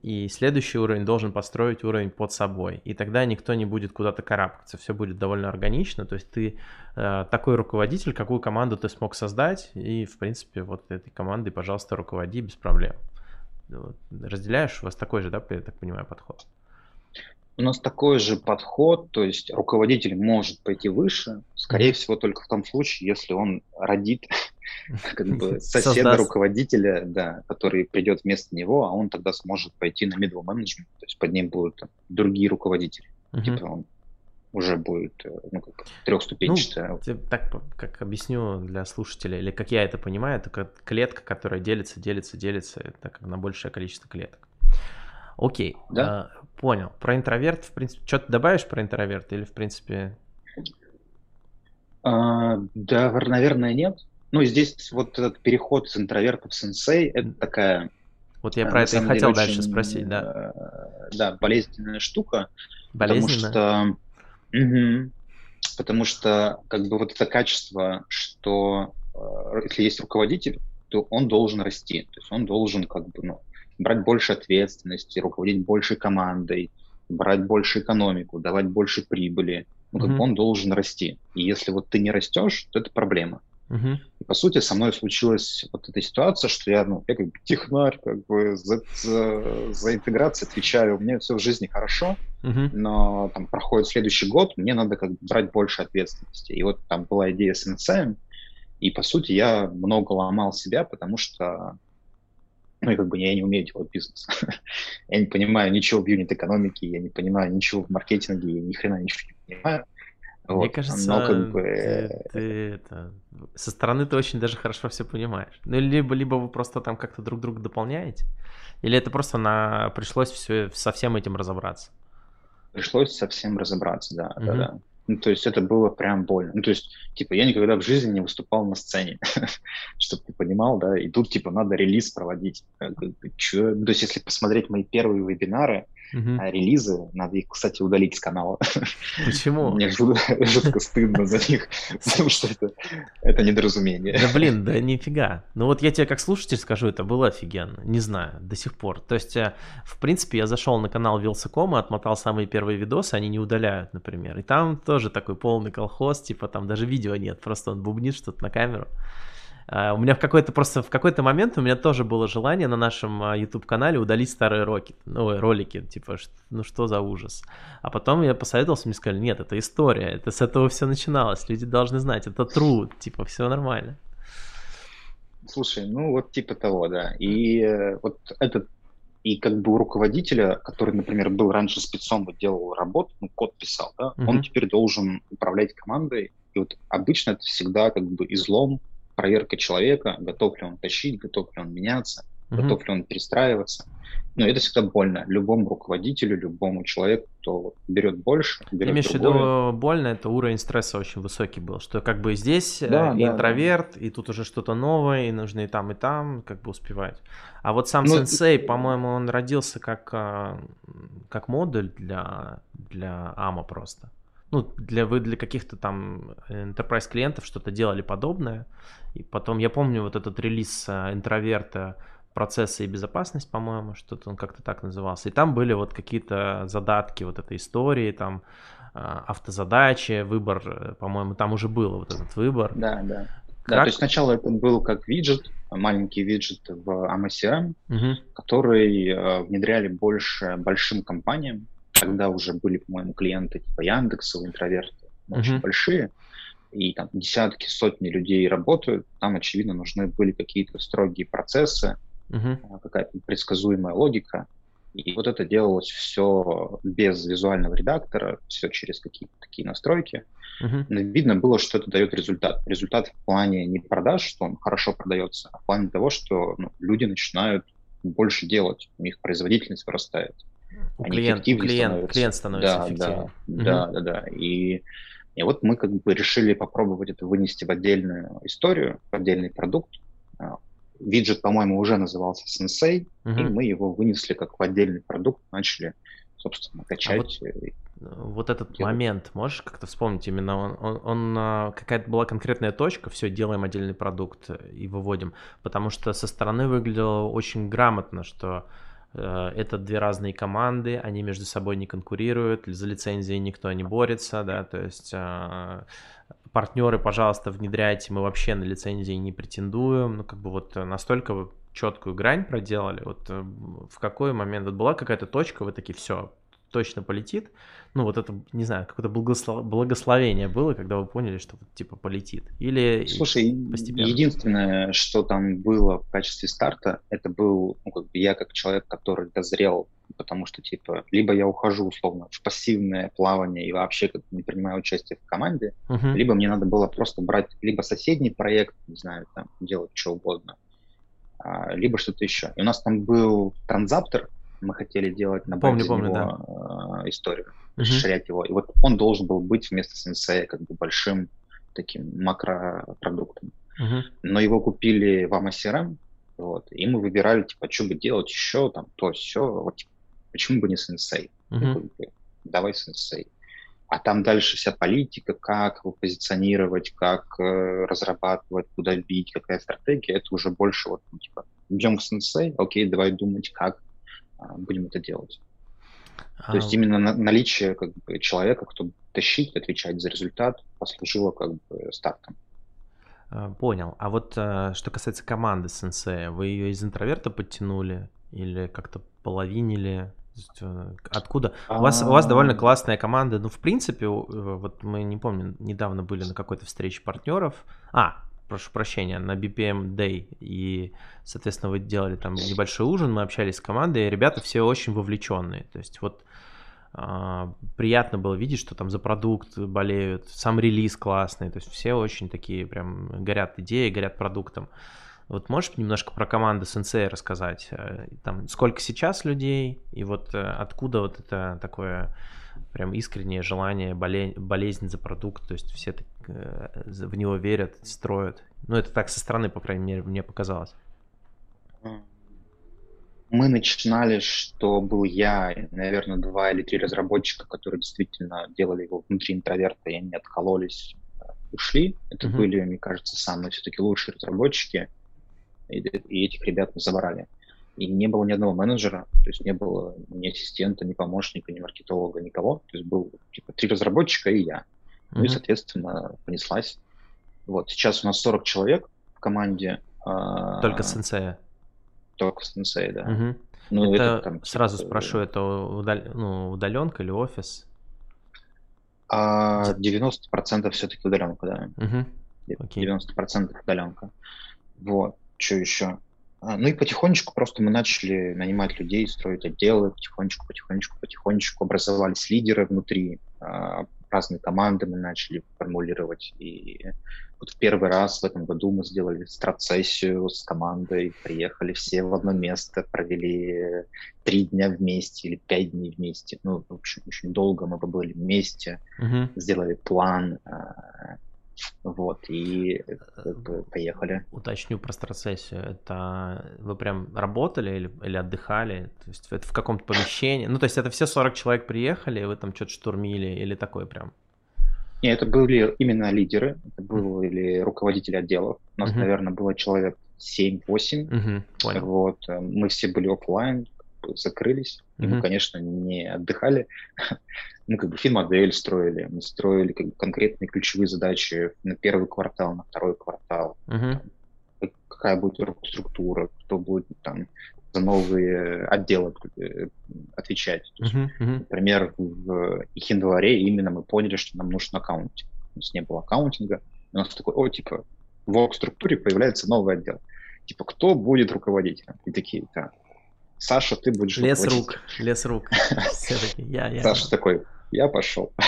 и следующий уровень должен построить уровень под собой. И тогда никто не будет куда-то карабкаться, все будет довольно органично. То есть ты э, такой руководитель, какую команду ты смог создать, и, в принципе, вот этой командой, пожалуйста, руководи без проблем. Вот. Разделяешь? У вас такой же, да, я так понимаю, подход? У нас такой же подход, то есть руководитель может пойти выше, скорее всего, только в том случае, если он родит [laughs] как бы [laughs] соседа руководителя, да, который придет вместо него, а он тогда сможет пойти на middle management, то есть под ним будут другие руководители. Типа он уже будет э, ну, как трехступенчатая. Ну, так как объясню для слушателей, или как я это понимаю, это клетка, которая делится, делится, делится, это как на большее количество клеток. Окей, да? Понял. Про интроверт, в принципе, что ты добавишь про интроверт или, в принципе... А, да, наверное, нет. Ну, здесь вот этот переход с интроверта в сенсей, это такая... Вот я про это и хотел деле, дальше очень, спросить, да. Да, болезненная штука. Болезненная? Потому что Угу. Потому что как бы вот это качество, что э, если есть руководитель, то он должен расти. То есть он должен как бы ну, брать больше ответственности, руководить большей командой, брать больше экономику, давать больше прибыли. Ну, как mm-hmm. он должен расти. И если вот ты не растешь, то это проблема. Uh-huh. И по сути со мной случилась вот эта ситуация, что я, ну, я как бы технарь, как бы за, за, за интеграцию отвечаю, у меня все в жизни хорошо, uh-huh. но там проходит следующий год, мне надо как бы брать больше ответственности. И вот там была идея с NCM, и по сути я много ломал себя, потому что ну, и как бы я не умею делать бизнес. [laughs] я не понимаю ничего в юнит-экономике, я не понимаю ничего в маркетинге, я ни хрена ничего не понимаю. Мне вот, кажется, но как бы... ты, ты это, со стороны ты очень даже хорошо все понимаешь. Ну, либо, либо вы просто там как-то друг друга дополняете, или это просто на... пришлось все, со всем этим разобраться? Пришлось со всем разобраться, да, угу. да, да. Ну, то есть это было прям больно. Ну, то есть, типа, я никогда в жизни не выступал на сцене, [laughs] чтобы ты понимал, да, и тут, типа, надо релиз проводить. То есть, если посмотреть мои первые вебинары, А релизы, надо их, кстати, удалить с канала. Почему? [laughs] Мне жутко стыдно за них, потому что это, это недоразумение. Да блин, да нифига. Ну вот я тебе как слушатель скажу, это было офигенно. Не знаю, до сих пор. То есть, э, в принципе, я зашел на канал Вилсакома, отмотал самые первые видосы, они не удаляют, например. И там тоже такой полный колхоз, типа там даже видео нет, просто он бубнит что-то на камеру. Uh, у меня в какой-то просто в какой-то момент у меня тоже было желание на нашем uh, YouTube канале удалить старые роки, ну, ролики, типа, ну что за ужас. А потом я посоветовался, мне сказали, нет, это история, это с этого все начиналось, люди должны знать, это труд, типа, все нормально. Слушай, ну вот типа того, да. И э, вот этот и как бы у руководителя, который, например, был раньше спецом и делал работу, ну, код писал, да, uh-huh. он теперь должен управлять командой. И вот обычно это всегда как бы излом проверка человека, готов ли он тащить, готов ли он меняться, mm-hmm. готов ли он перестраиваться. Но это всегда больно любому руководителю, любому человеку, кто берет больше, берет Имеешь в виду больно, это уровень стресса очень высокий был, что как бы здесь э, да, и да, интроверт, да. и тут уже что-то новое, и нужно и там, и там как бы успевать. А вот сам ну, сенсей, по-моему, он родился как, э, как модуль для, для АМА просто ну, для, вы для каких-то там enterprise клиентов что-то делали подобное. И потом, я помню вот этот релиз э, интроверта процессы и безопасность, по-моему, что-то он как-то так назывался. И там были вот какие-то задатки вот этой истории, там э, автозадачи, выбор, э, по-моему, там уже было вот этот выбор. Да, да. Как... Да, то есть сначала это был как виджет, маленький виджет в AMA угу. который э, внедряли больше большим компаниям, когда уже были, по-моему, клиенты типа Яндекса, интроверты, uh-huh. очень большие, и там десятки, сотни людей работают, там, очевидно, нужны были какие-то строгие процессы, uh-huh. какая-то предсказуемая логика. И вот это делалось все без визуального редактора, все через какие-то такие настройки. Uh-huh. Но видно было, что это дает результат. Результат в плане не продаж, что он хорошо продается, а в плане того, что ну, люди начинают больше делать, у них производительность вырастает у клиент, клиент, клиент становится да, эффективнее. Да, угу. да, да, да. И, и вот мы как бы решили попробовать это вынести в отдельную историю, в отдельный продукт. А, виджет, по-моему, уже назывался Sensei, угу. и мы его вынесли как в отдельный продукт, начали, собственно, качать. А вот, вот этот делать. момент, можешь как-то вспомнить именно, он, он, он а, какая-то была конкретная точка, все, делаем отдельный продукт и выводим, потому что со стороны выглядело очень грамотно, что это две разные команды, они между собой не конкурируют, за лицензии никто не борется, да, то есть а, партнеры, пожалуйста, внедряйте, мы вообще на лицензии не претендуем, ну, как бы вот настолько четкую грань проделали, вот э, в какой момент, вот была какая-то точка, вы такие, все, точно полетит. Ну, вот это, не знаю, какое-то благослов... благословение было, когда вы поняли, что вот, типа полетит. Или Слушай, постепенно? единственное, что там было в качестве старта, это был, ну, как бы я как человек, который дозрел, потому что, типа, либо я ухожу, условно, в пассивное плавание и вообще как не принимаю участие в команде, uh-huh. либо мне надо было просто брать либо соседний проект, не знаю, там, делать что угодно, а, либо что-то еще. И у нас там был транзаптор, мы хотели делать на помню, помню, него да. Э, историю, расширять его. И вот он должен был быть вместо сенсея как бы большим таким макропродуктом. Но его купили в AMA вот, и мы выбирали, типа, что бы делать еще, там, то, все, вот, типа, почему бы не сенсей? Uh-huh. Давай сенсей. А там дальше вся политика, как его позиционировать, как э, разрабатывать, куда бить, какая стратегия, это уже больше вот, ну, типа, идем к сенсей, окей, давай думать, как будем это делать. А... То есть именно на, наличие как бы, человека, кто тащить, отвечать за результат, послужило как бы стартом. А, понял. А вот э, что касается команды сенсея, вы ее из интроверта подтянули или как-то половинили? Э, откуда? У вас, у вас довольно классная команда. Ну, в принципе, э, вот мы не помню, недавно были на какой-то встрече партнеров. А, прошу прощения, на BPM Day. И, соответственно, вы делали там небольшой ужин, мы общались с командой, и ребята все очень вовлеченные. То есть вот а, приятно было видеть, что там за продукт болеют, сам релиз классный, то есть все очень такие прям горят идеей, горят продуктом. Вот можешь немножко про команду Sensei рассказать? Э, там сколько сейчас людей и вот э, откуда вот это такое прям искреннее желание, болезнь, болезнь за продукт, то есть все э, в него верят, строят. Ну это так со стороны, по крайней мере, мне показалось. Мы начинали, что был я, наверное, два или три разработчика, которые действительно делали его внутри интроверта, и они откололись, ушли. Это mm-hmm. были, мне кажется, самые все-таки лучшие разработчики и, и этих ребят мы забрали. И не было ни одного менеджера, то есть не было ни ассистента, ни помощника, ни маркетолога, никого. То есть был типа три разработчика и я. Mm-hmm. Ну и, соответственно, понеслась. Вот, сейчас у нас 40 человек в команде. А, только сенсея? Только сенсея, да. Ну, это, это там, сразу типа, спрошу, это удал... ну, удаленка или офис? А 90% все-таки удаленка, да. Угу. Okay. 90% удаленка. Вот что еще? А, ну и потихонечку просто мы начали нанимать людей, строить отделы, потихонечку, потихонечку, потихонечку образовались лидеры внутри, а, разные команды мы начали формулировать. И вот в первый раз в этом году мы сделали страцессию с командой, приехали все в одно место, провели три дня вместе или пять дней вместе. Ну, в общем, очень долго мы побыли вместе, uh-huh. сделали план, а, вот, и как бы, поехали. Уточню про страцессию. Это вы прям работали или, или отдыхали? То есть это в каком-то помещении? Ну, то есть это все 40 человек приехали, и вы там что-то штурмили или такое прям? Нет, это были именно лидеры, это были руководители отделов. У нас, uh-huh. наверное, было человек 7-8. Uh-huh, вот, э, мы все были офлайн, закрылись. И мы, конечно, не отдыхали. мы [laughs] как бы фин-модель строили, мы строили как бы конкретные ключевые задачи на первый квартал, на второй квартал. Там, какая будет структура, кто будет там за новые отделы э, отвечать. есть, uh-huh, uh-huh. Например, в январе именно мы поняли, что нам нужен аккаунтинг. У нас не было аккаунтинга. У нас такой, о, типа, в орг-структуре появляется новый отдел. Типа, кто будет руководителем? И такие, да, Саша, ты будешь Лес рук, лес рук. [laughs] Саша такой, я пошел. [laughs]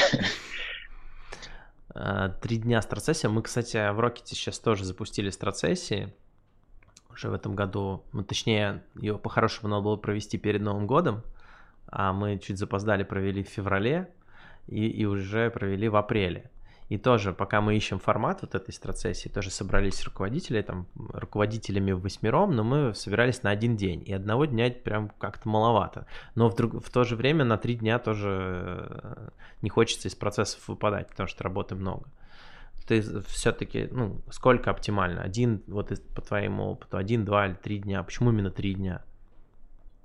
А, три дня страцессия. Мы, кстати, в Рокете сейчас тоже запустили страцессии. Уже в этом году, ну, точнее, ее по-хорошему надо было провести перед Новым годом, а мы чуть запоздали, провели в феврале и, и уже провели в апреле. И тоже, пока мы ищем формат вот этой страцессии, тоже собрались руководители, там, руководителями восьмером, но мы собирались на один день. И одного дня прям как-то маловато. Но в, друг, в то же время на три дня тоже э, не хочется из процессов выпадать, потому что работы много. Ты все-таки, ну, сколько оптимально? Один, вот по твоему опыту, один, два или три дня? Почему именно три дня?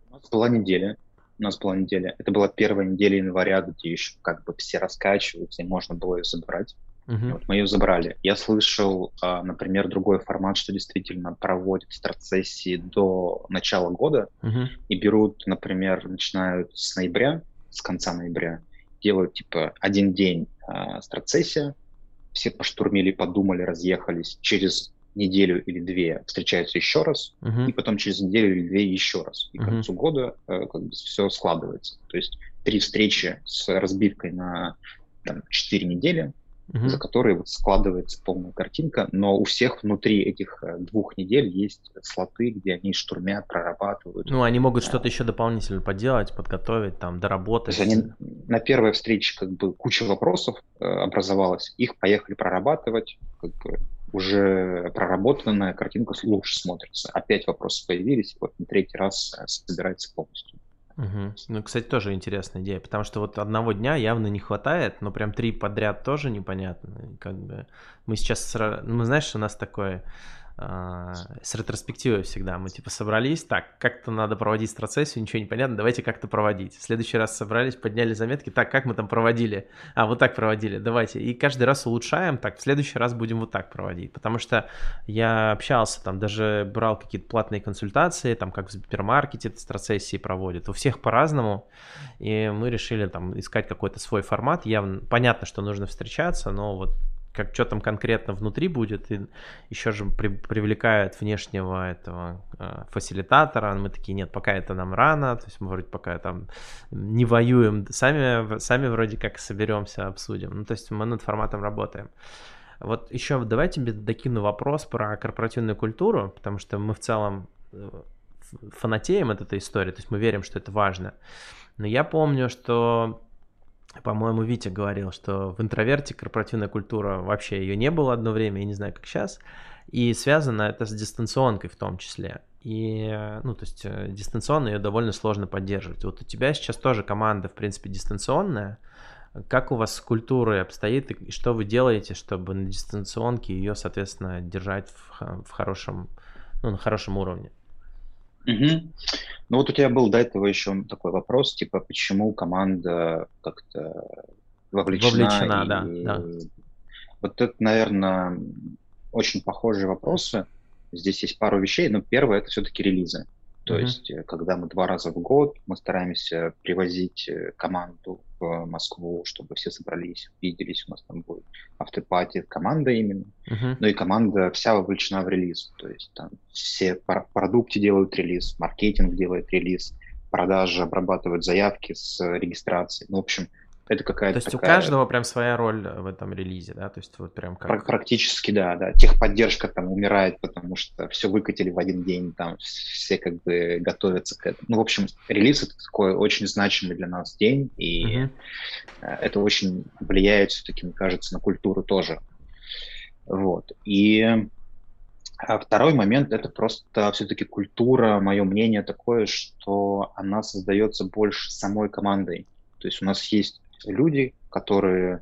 У нас была неделя у нас была неделя. Это была первая неделя января, где еще как бы все раскачиваются, и можно было ее забрать. Uh-huh. Вот мы ее забрали. Я слышал, а, например, другой формат, что действительно проводят страцессии до начала года uh-huh. и берут, например, начинают с ноября, с конца ноября, делают типа один день а, страцессия, все поштурмили, подумали, разъехались. Через неделю или две встречаются еще раз, uh-huh. и потом через неделю или две еще раз. И uh-huh. к концу года э, как бы все складывается. То есть три встречи с разбивкой на там, 4 недели, uh-huh. за которые вот складывается полная картинка, но у всех внутри этих э, двух недель есть слоты, где они штурмят, прорабатывают. Ну, они могут что-то еще дополнительно поделать, подготовить, там, доработать. То есть они на первой встрече как бы куча вопросов э, образовалась, их поехали прорабатывать, как бы уже проработанная картинка лучше смотрится. Опять вопросы появились, вот на третий раз э, собирается полностью. Угу. Ну, кстати, тоже интересная идея, потому что вот одного дня явно не хватает, но прям три подряд тоже непонятно. Как бы мы сейчас, ну, знаешь, у нас такое с ретроспективой всегда. Мы типа собрались, так, как-то надо проводить страцессию, ничего не понятно, давайте как-то проводить. В следующий раз собрались, подняли заметки, так, как мы там проводили? А, вот так проводили, давайте. И каждый раз улучшаем, так, в следующий раз будем вот так проводить. Потому что я общался, там, даже брал какие-то платные консультации, там, как в супермаркете страцессии проводят. У всех по-разному. И мы решили там искать какой-то свой формат. Явно понятно, что нужно встречаться, но вот как что там конкретно внутри будет, и еще же при, привлекают внешнего этого э, фасилитатора, мы такие, нет, пока это нам рано, то есть мы вроде пока там не воюем, сами, сами вроде как соберемся, обсудим, ну то есть мы над форматом работаем. Вот еще давайте тебе докину вопрос про корпоративную культуру, потому что мы в целом э, фанатеем от этой истории, то есть мы верим, что это важно. Но я помню, что по-моему, Витя говорил, что в интроверте корпоративная культура вообще ее не было одно время, я не знаю, как сейчас. И связано это с дистанционкой в том числе. И, ну, то есть э, дистанционно ее довольно сложно поддерживать. Вот у тебя сейчас тоже команда, в принципе, дистанционная. Как у вас с культурой обстоит и что вы делаете, чтобы на дистанционке ее, соответственно, держать в, в хорошем, ну, на хорошем уровне? Угу. Ну вот у тебя был до этого еще такой вопрос, типа, почему команда как-то вовлечена. Вовлечена, и... да, да. Вот это, наверное, очень похожие вопросы. Здесь есть пару вещей, но первое это все-таки релизы. То mm-hmm. есть, э, когда мы два раза в год, мы стараемся привозить э, команду в Москву, чтобы все собрались, виделись, у нас там будет автопати, команда именно, uh-huh. ну и команда вся вовлечена в релиз, то есть там все продукты делают релиз, маркетинг делает релиз, продажи обрабатывают заявки с регистрацией, ну, в общем, это какая-то То есть такая... у каждого прям своя роль в этом релизе, да? То есть вот прям как... Практически, да, да. Техподдержка там умирает, потому что все выкатили в один день, там все как бы готовятся к этому. Ну, в общем, релиз это такой очень значимый для нас день, и uh-huh. это очень влияет все-таки, мне кажется, на культуру тоже. Вот. И а второй момент – это просто все-таки культура, мое мнение такое, что она создается больше самой командой. То есть у нас есть люди, которые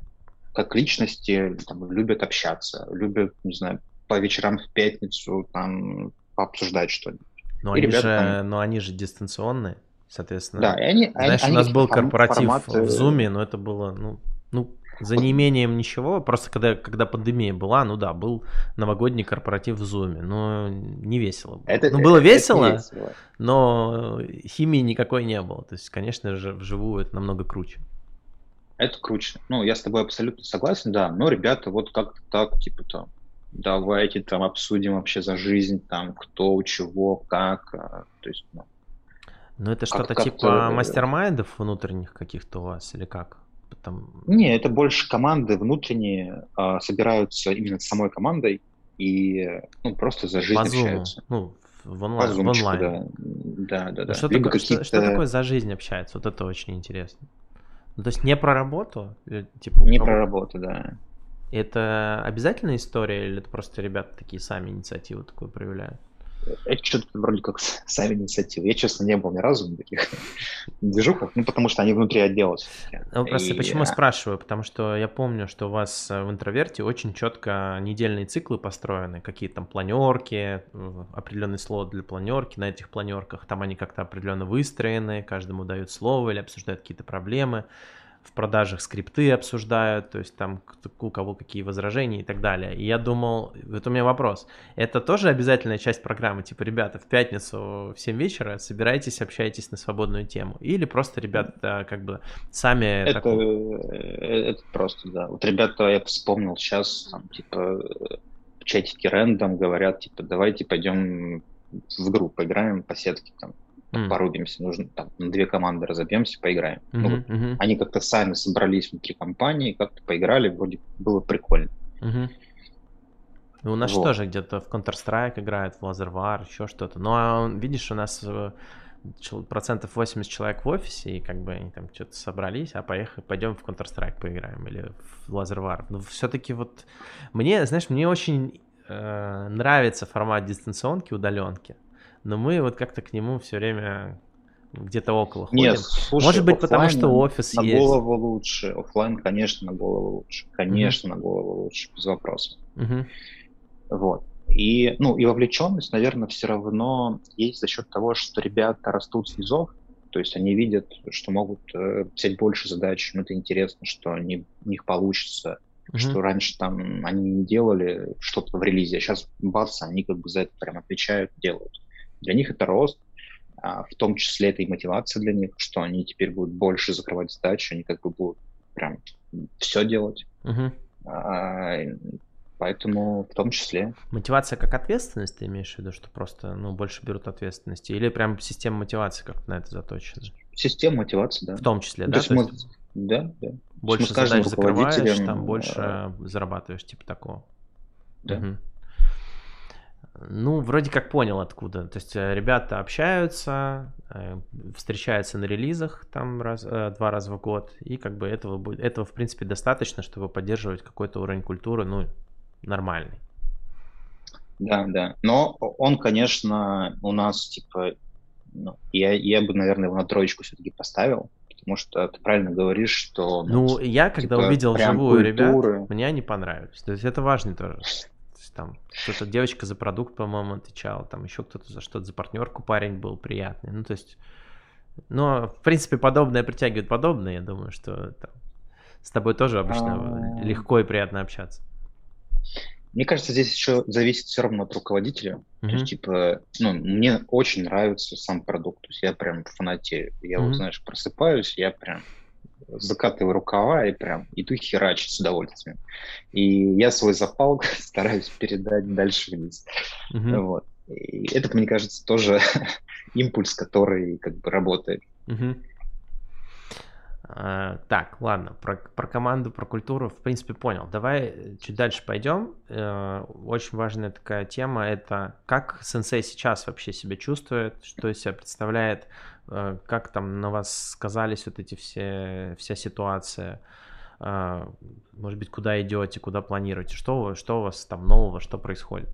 как личности там, любят общаться, любят, не знаю, по вечерам в пятницу там пообсуждать что-нибудь. Но, они, ребята, же, там... но они же дистанционные, соответственно. Да, и они, Знаешь, они, у нас был корпоратив форматы... в Zoom, но это было, ну, ну, за неимением ничего, просто когда, когда пандемия была, ну да, был новогодний корпоратив в Zoom, но не весело было. Это, ну, было это, весело, это весело, но химии никакой не было. То есть, конечно же, вживую это намного круче это круче. Ну, я с тобой абсолютно согласен, да, но ребята вот как-то так, типа там, давайте там обсудим вообще за жизнь, там, кто, чего, как, а, то есть, ну. Ну, это что-то типа мастер-майндов внутренних каких-то у вас или как? Там... Не, это больше команды внутренние а, собираются именно с самой командой и ну, просто за жизнь По общаются. Ну, в онлайн. В онлайн. Да, да, да. да. Что, такое, что, что такое за жизнь общается? Вот это очень интересно. Ну, то есть не про работу? Типа, не про работу, да. Это обязательная история или это просто ребята такие сами инициативу такую проявляют? Это что-то вроде как сами инициативы. Я, честно, не был ни разу на таких [laughs] движухах, ну, потому что они внутри отдела Ну, просто и... почему спрашиваю? Потому что я помню, что у вас в интроверте очень четко недельные циклы построены, какие там планерки, определенный слот для планерки, на этих планерках там они как-то определенно выстроены, каждому дают слово или обсуждают какие-то проблемы в продажах скрипты обсуждают, то есть там у кого какие возражения и так далее. И я думал, вот у меня вопрос, это тоже обязательная часть программы, типа, ребята, в пятницу в 7 вечера собирайтесь, общайтесь на свободную тему, или просто ребята как бы сами... Это, такой... Э, это просто, да. Вот ребята, я вспомнил сейчас, там, типа, в чатике рендом говорят, типа, давайте пойдем в группу играем по сетке, там, mm. порубимся, нужно там на две команды разобьемся, поиграем. Mm-hmm, ну, вот, mm-hmm. Они как-то сами собрались внутри компании, как-то поиграли, вроде было прикольно. Mm-hmm. у нас вот. тоже где-то в Counter-Strike играет, в Laser War, еще что-то. Ну, а видишь, у нас э, процентов 80 человек в офисе, и как бы они там что-то собрались, а поехали, пойдем в Counter-Strike поиграем или в Laser War. Но все-таки вот мне, знаешь, мне очень э, нравится формат дистанционки, удаленки но мы вот как-то к нему все время где-то около ходим. Нет, слушай, Может быть, потому что офис на есть. голову лучше. Оффлайн, конечно, на голову лучше. Конечно, на голову лучше, без вопросов. Мгм. Вот. И, ну, и вовлеченность, наверное, все равно есть за счет того, что ребята растут с низов, то есть они видят, что могут э, взять больше задач, им это интересно, что они, у них получится, Мгм. что раньше там они не делали что-то в релизе, а сейчас бац, они как бы за это прям отвечают, делают. Для них это рост, а, в том числе это и мотивация для них, что они теперь будут больше закрывать задачи, они как бы будут прям все делать. А, Поэтому в том числе. Мотивация как ответственность, ты имеешь в виду, что просто ну, больше берут ответственности? Или прям система мотивации как на это заточена? Система мотивации, да. В том числе, Ну, да? то есть То мы- есть Да, да. больше задач закрываешь, там э, больше зарабатываешь, типа такого. Да. Мгм. Ну, вроде как понял откуда. То есть э, ребята общаются, э, встречаются на релизах там раз, э, два раза в год, и как бы этого будет, этого в принципе достаточно, чтобы поддерживать какой-то уровень культуры, ну, нормальный. Да, да. Но он, конечно, у нас, типа, ну, я, я бы, наверное, его на троечку все-таки поставил, потому что ты правильно говоришь, что... Ну, я когда типа, увидел живую ребят, культуры. мне они понравились. То есть это важно тоже. То там кто-то девочка за продукт, по-моему, отвечала, там еще кто-то за что-то, за партнерку парень был приятный. Ну, то есть, но, в принципе, подобное притягивает подобное. Я думаю, что там, с тобой тоже обычно А. легко и приятно общаться. Мне кажется, здесь еще зависит все равно от руководителя. То Мгм. есть, типа, ну, мне очень нравится сам продукт. То есть я прям фанатею. Я Мгм. вот, знаешь, просыпаюсь, я прям закатываю рукава и прям иду херачить с удовольствием. И я свой запал [laughs] стараюсь передать дальше вниз. Мгм. Вот. И это, мне кажется, тоже [laughs] импульс, который как бы работает. А, Так, ладно, про, про команду, про культуру, в принципе, понял. Давай э, чуть дальше пойдем. Э, Очень важная такая тема – это как сенсей сейчас вообще себя чувствует, что из себя представляет, как там на вас сказались вот эти все, вся ситуация, э, может быть, куда идете, куда планируете, что, вы- что у вас там нового, что происходит?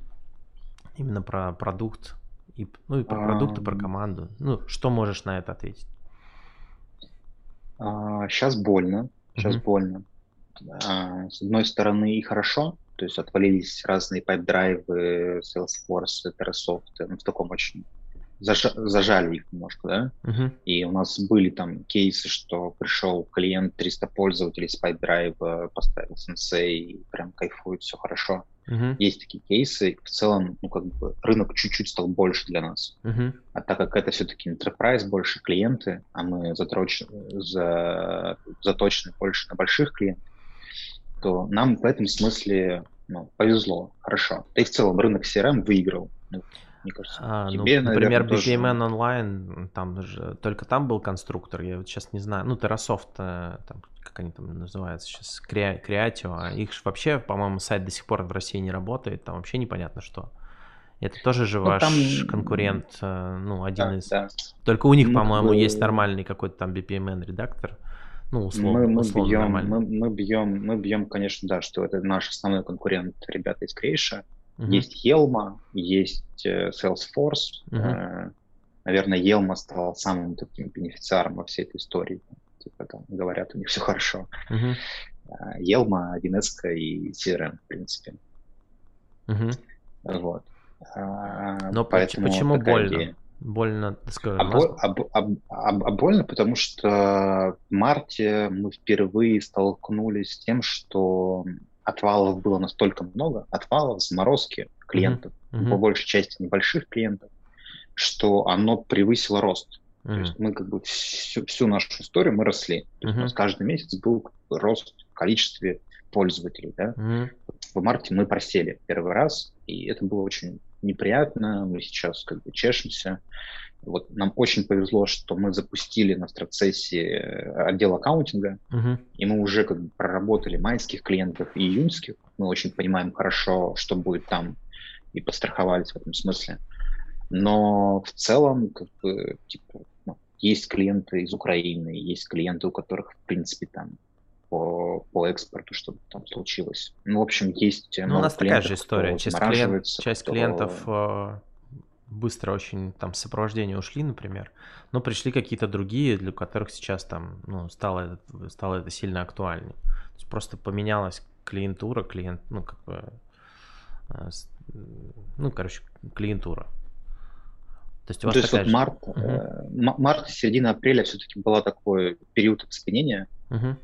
Именно про продукт, и, ну и про продукт, и про команду. Ну, что можешь на это ответить? сейчас больно, сейчас Мгм. больно. А, с одной стороны и хорошо, то есть отвалились разные Pipedrive ы, Salesforce, Terrasoft, ну, в таком очень зажа- зажали их немножко, да, Мгм. и у нас были там кейсы, что пришел клиент, 300 пользователей с Pipedrive а, поставил Sensei, и прям кайфует, все хорошо. Мгм. Есть такие кейсы, в целом, ну, как бы рынок чуть-чуть стал больше для нас. Мгм. А так как это все-таки enterprise, больше клиенты, а мы затроч- за- заточены больше на больших клиентов, то нам в этом смысле ну, повезло, хорошо. Да и в целом рынок CRM выиграл. Ну, мне кажется, А, ну, тебе, например, наверное, тоже- BPMN онлайн, там же только там был конструктор, я вот сейчас не знаю. Ну, Terrasoft, э, там, как они там называются сейчас, Crea- Creatio, а их вообще, по-моему, сайт до сих пор в России не работает, там вообще непонятно что. Это тоже же Ну, ваш там- конкурент, э, ну, один Да, из... да. Только у них, Ну, по-моему, бы- есть нормальный какой-то там BPMN редактор. Ну, условно, Мы, мы, условно бьем, нормальный. мы, мы бьем, мы бьем, конечно, да, что это наш основной конкурент, ребята из Крейша. Мгм. Есть Елма, есть э, Salesforce. Э, Наверное, Елма стал самым таким бенефициаром во всей этой истории. Типа там говорят, у них все хорошо. А, Елма, Винеска и CRM, в принципе. Мгм. Вот. А, Но поэтому почему больно? идея. Больно, скажем, А, бо- а бо- а а б- а больно, потому что в марте мы впервые столкнулись с тем, что отвалов было настолько много, отвалов, заморозки клиентов, Мгм. по большей части небольших клиентов, что оно превысило рост. То Мгм. есть мы как бы всю, всю нашу историю мы росли. То есть у нас каждый месяц был рост в количестве пользователей. Да? Мгм. В марте мы просели первый раз, и это было очень неприятно. Мы сейчас как бы чешемся. Вот нам очень повезло, что мы запустили на страцессе э, отдел аккаунтинга, Мгм. и мы уже как бы проработали майских клиентов и июньских. Мы очень понимаем хорошо, что будет там, и подстраховались в этом смысле. Но в целом, как бы, типа, ну, есть клиенты из Украины, есть клиенты, у которых, в принципе, там по, по экспорту что-то там случилось. Ну, в общем, есть Ну, у нас такая же история. Часть, клиент- часть кто- клиентов э, быстро очень там сопровождение ушли, например, но пришли какие-то другие, для которых сейчас там ну, стало, это, стало это сильно актуальнее. То есть просто поменялась клиентура, клиент, ну, как бы, э, ну, короче, клиентура. То есть у вас То есть вот март, угу. э, март, середина апреля все-таки была такой период оцепенения. Угу.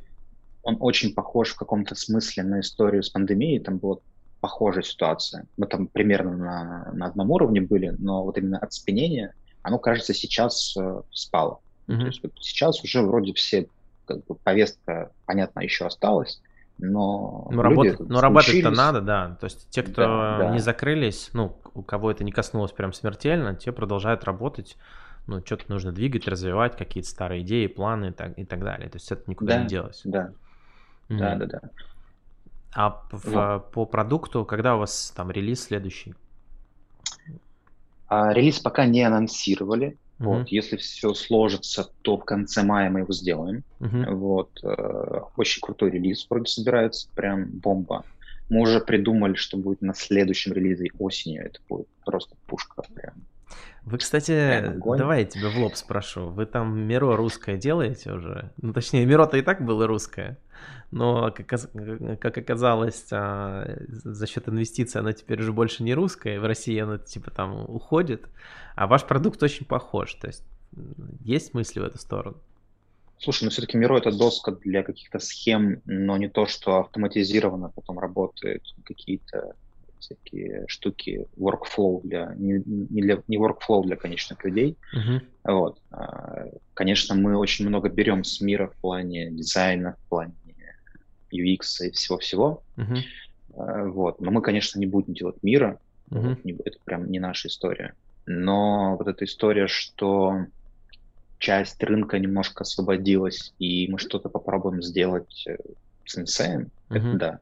Он очень похож в каком-то смысле на историю с пандемией. Там была похожая ситуация. Мы там примерно на, на одном уровне были, но вот именно оцепенение, оно, кажется, сейчас э, спало. Угу. То есть вот сейчас уже вроде все как бы повестка, понятно, еще осталась, но ну, работать, но работать-то надо, да. То есть те, кто да, да. не закрылись, ну, у кого это не коснулось прям смертельно, те продолжают работать. Ну, что-то нужно двигать, развивать, какие-то старые идеи, планы и так, и так далее. То есть это никуда да, не делось. Да, mm. да, да, да. А в, по продукту, когда у вас там релиз следующий? А, релиз пока не анонсировали. Mm-hmm. Вот, если все сложится, то в конце мая мы его сделаем. Mm-hmm. Вот, э, очень крутой релиз вроде собирается, прям бомба. Мы уже придумали, что будет на следующем релизе осенью. Это будет просто пушка прям. Вы, кстати, давай я тебя в лоб спрошу. Вы там Миро русское делаете уже? Ну, точнее, Миро-то и так было русское. Но, как, как оказалось, а, за счет инвестиций оно теперь уже больше не русское. В России оно типа там уходит. А ваш продукт очень похож. То есть есть мысли в эту сторону? Слушай, ну все-таки Миро это доска для каких-то схем, но не то, что автоматизированно потом работает, какие-то всякие штуки, workflow для, не, не, для, не workflow для конечных людей. Uh-huh. Вот. А, конечно, мы очень много берем с мира в плане дизайна, в плане UX и всего-всего. Uh-huh. Вот. Но мы, конечно, не будем делать мира. Uh-huh. Это прям не наша история. Но вот эта история, что часть рынка немножко освободилась, и мы что-то попробуем сделать э, с сенсеем, uh-huh. это да,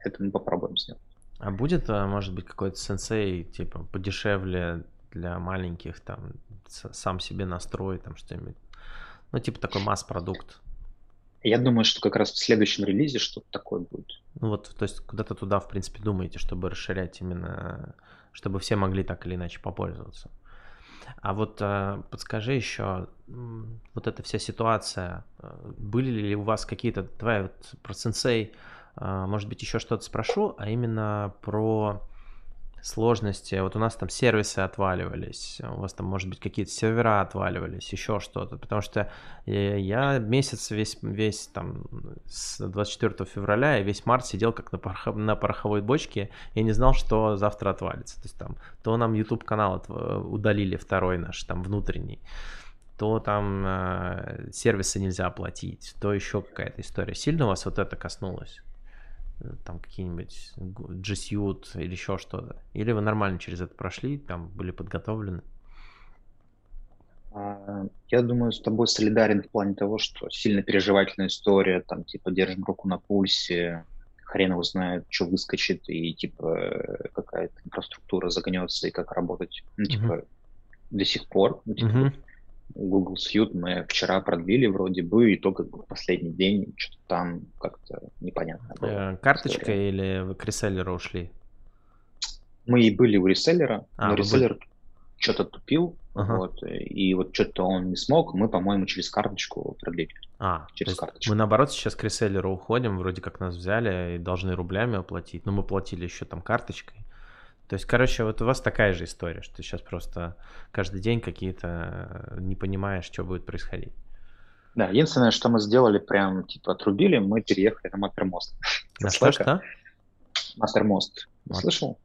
это мы попробуем сделать. А будет, а, может быть, какой-то сенсей, типа, подешевле для маленьких, там, сам себе настрой, там, что-нибудь? Ну, типа такой масс-продукт. Я думаю, что как раз в следующем релизе что-то такое будет. Ну вот, то есть куда-то туда, в принципе, думаете, чтобы расширять именно, чтобы все могли так или иначе попользоваться. А вот э, подскажи еще, вот эта вся ситуация, э, были ли у вас какие-то, давай вот про сенсей, а, может быть, еще что-то спрошу, а именно про сложности. Вот у нас там сервисы отваливались, у вас там, может быть, какие-то сервера отваливались, еще что-то. Потому что э, я месяц весь, весь там с 24 февраля и весь март сидел как на, порох... на пороховой бочке и не знал, что завтра отвалится. То есть там то нам YouTube канал удалили второй наш, там внутренний то там э, сервисы нельзя оплатить, то еще какая-то история. Сильно вас вот это коснулось? Там какие-нибудь G Suite или еще что-то? Или вы нормально через это прошли, там были подготовлены? А, я думаю, с тобой солидарен в плане того, что сильно переживательная история, там, типа, держим руку на пульсе, хрен его знает, что выскочит, и, типа, какая-то инфраструктура загнется, и как работать. Ну, типа, uh-huh. до сих пор, ну, типа, uh-huh. Google Suite мы вчера продлили вроде бы, и только последний день что-то там как-то непонятно было. Э, карточка история. или вы к реселлеру ушли? Мы и были у реселлера, а, но реселлер были... что-то тупил, ага. вот, и вот что-то он не смог, мы, по-моему, через карточку продлили. А, через карточку. Мы наоборот сейчас к реселлеру уходим, вроде как нас взяли и должны рублями оплатить, но мы платили еще там карточкой. То есть, короче, вот у вас такая же история, что ты сейчас просто каждый день какие-то э, не понимаешь, что будет происходить. Да, единственное, что мы сделали, прям типа отрубили, мы переехали на Матермост. На что, что? Матермост. Слышал?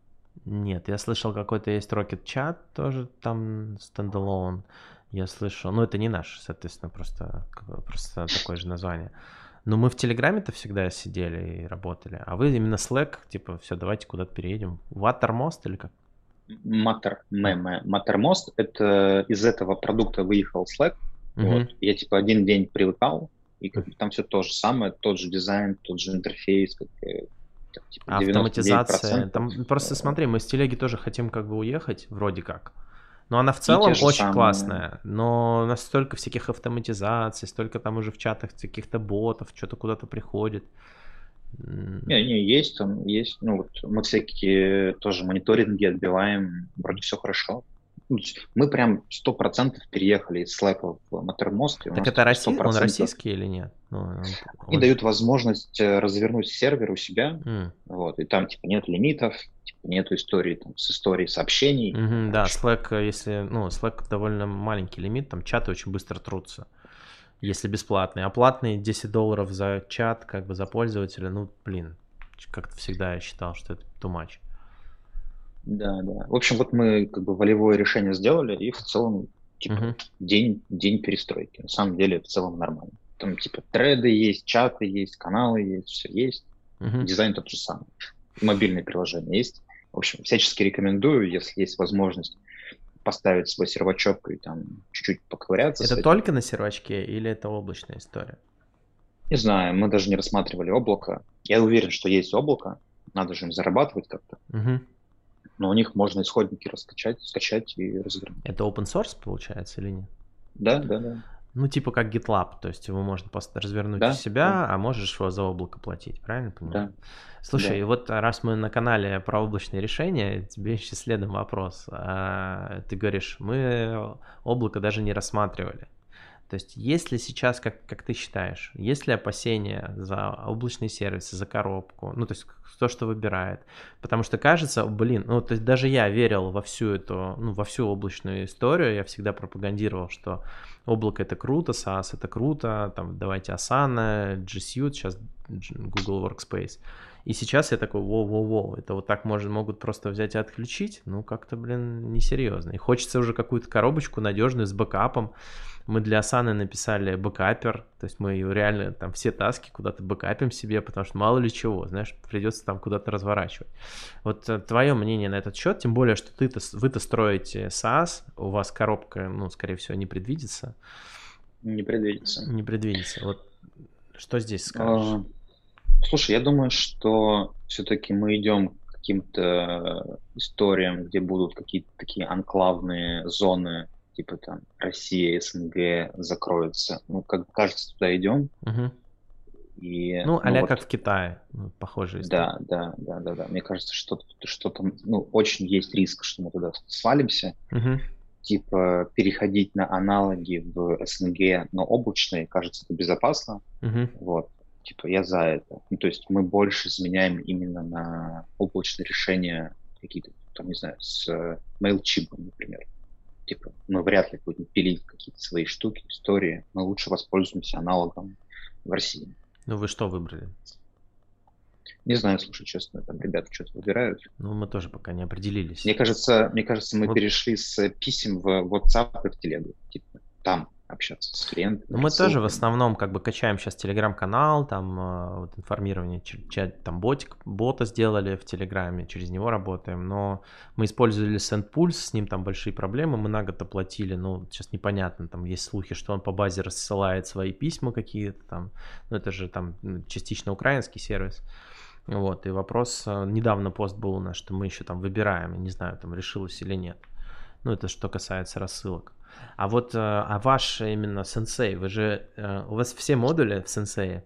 Нет, я слышал, какой-то есть Rocket Chat, тоже там стендалон. Я слышал, ну это не наш, соответственно, просто, просто такое же название. Но мы в Телеграме-то всегда сидели и работали. А вы именно Slack, типа, все, давайте куда-то переедем. Ваттермост или как? Матер, Маттермост, это из этого продукта выехал Slack. Угу. Вот. Я типа один день привыкал, и как там все то же самое, тот же дизайн, тот же интерфейс, как, типа, Автоматизация. Там просто смотри, мы с телеги тоже хотим как бы уехать, вроде как. Но она в целом очень самые... классная. Но у нас столько всяких автоматизаций, столько там уже в чатах каких-то ботов, что-то куда-то приходит. Не, не, есть там, есть, ну вот мы всякие тоже мониторинги отбиваем, вроде все хорошо. Ну, мы прям сто процентов переехали из Slack в Mattermost. Так это Россия, он российский или нет? Ну, он, Они дают возможность э, развернуть сервер у себя, mm. вот, и там типа нет лимитов, типа, нету истории там, с историей сообщений. Mm-hmm, да, Slack, э, если, ну, Slack довольно маленький лимит, там чаты очень быстро трутся, если бесплатные. А платные 10 долларов за чат, как бы за пользователя, ну, блин, как-то всегда я считал, что это too much. Да, да. В общем, вот мы как бы волевое решение сделали, и в целом типа, uh-huh. день, день перестройки. На самом деле в целом нормально. Там типа треды есть, чаты есть, каналы есть, все есть. Uh-huh. Дизайн тот же самый. Мобильное приложение есть. В общем, всячески рекомендую, если есть возможность поставить свой сервачок и там чуть-чуть поковыряться. Это только на сервачке или это облачная история? Не знаю, мы даже не рассматривали облако. Я уверен, что есть облако, надо же им зарабатывать как-то. Угу но у них можно исходники раскачать, скачать и развернуть. Это open source получается или нет? Да, да, да. Ну, типа как GitLab, то есть его можно просто развернуть да, у себя, да. а можешь его за облако платить, правильно понимаю? Да. Слушай, да. вот раз мы на канале про облачные решения, тебе еще следом вопрос. А, ты говоришь, мы облако даже не рассматривали. То есть, если сейчас, как, как ты считаешь, есть ли опасения за облачные сервисы, за коробку, ну, то есть, то, что выбирает? Потому что кажется, блин, ну, то есть, даже я верил во всю эту, ну, во всю облачную историю, я всегда пропагандировал, что облако это круто, SaaS это круто, там, давайте Asana, G Suite, сейчас Google Workspace. И сейчас я такой, воу-воу-воу, это вот так может, могут просто взять и отключить? Ну, как-то, блин, несерьезно. И хочется уже какую-то коробочку надежную с бэкапом, мы для Асаны написали бэкапер, то есть мы реально там все таски куда-то бэкапим себе, потому что мало ли чего, знаешь, придется там куда-то разворачивать. Вот э, твое мнение на этот счет, тем более, что ты-то, вы-то строите SaaS, у вас коробка, ну, скорее всего, не предвидится. Не предвидится. Не предвидится. Вот что здесь скажешь? А, слушай, я думаю, что все-таки мы идем к каким-то историям, где будут какие-то такие анклавные зоны типа там Россия, СНГ закроются. Ну, как кажется, туда идем. Угу. И, ну, а ну, вот, как в Китае, ну, похоже. Да, да, да, да, да. Мне кажется, что что-то, ну, очень есть риск, что мы туда свалимся. Угу. Типа переходить на аналоги в СНГ, но облачные, кажется, это безопасно. Угу. Вот. Типа я за это. Ну, то есть мы больше заменяем именно на облачные решения какие-то, там, не знаю, с MailChimp, например типа, мы вряд ли будем пилить какие-то свои штуки, истории, мы лучше воспользуемся аналогом в России. Ну вы что выбрали? Не знаю, слушай, честно, там ребята что-то выбирают. Ну, мы тоже пока не определились. Мне кажется, мне кажется, мы вот. перешли с писем в WhatsApp и в телегу. Типа, там общаться с клиентами. Ну, мы тоже в основном как бы качаем сейчас телеграм-канал, там э, вот информирование, чат, там ботик, бота сделали в телеграме, через него работаем, но мы использовали SendPulse, с ним там большие проблемы, мы на год оплатили, ну, сейчас непонятно, там есть слухи, что он по базе рассылает свои письма какие-то там, ну, это же там частично украинский сервис. Вот, и вопрос, э, недавно пост был у нас, что мы еще там выбираем, не знаю, там решилось или нет. Ну, это что касается рассылок. А вот, э, а ваш именно сенсей, вы же, э, у вас все модули в сенсее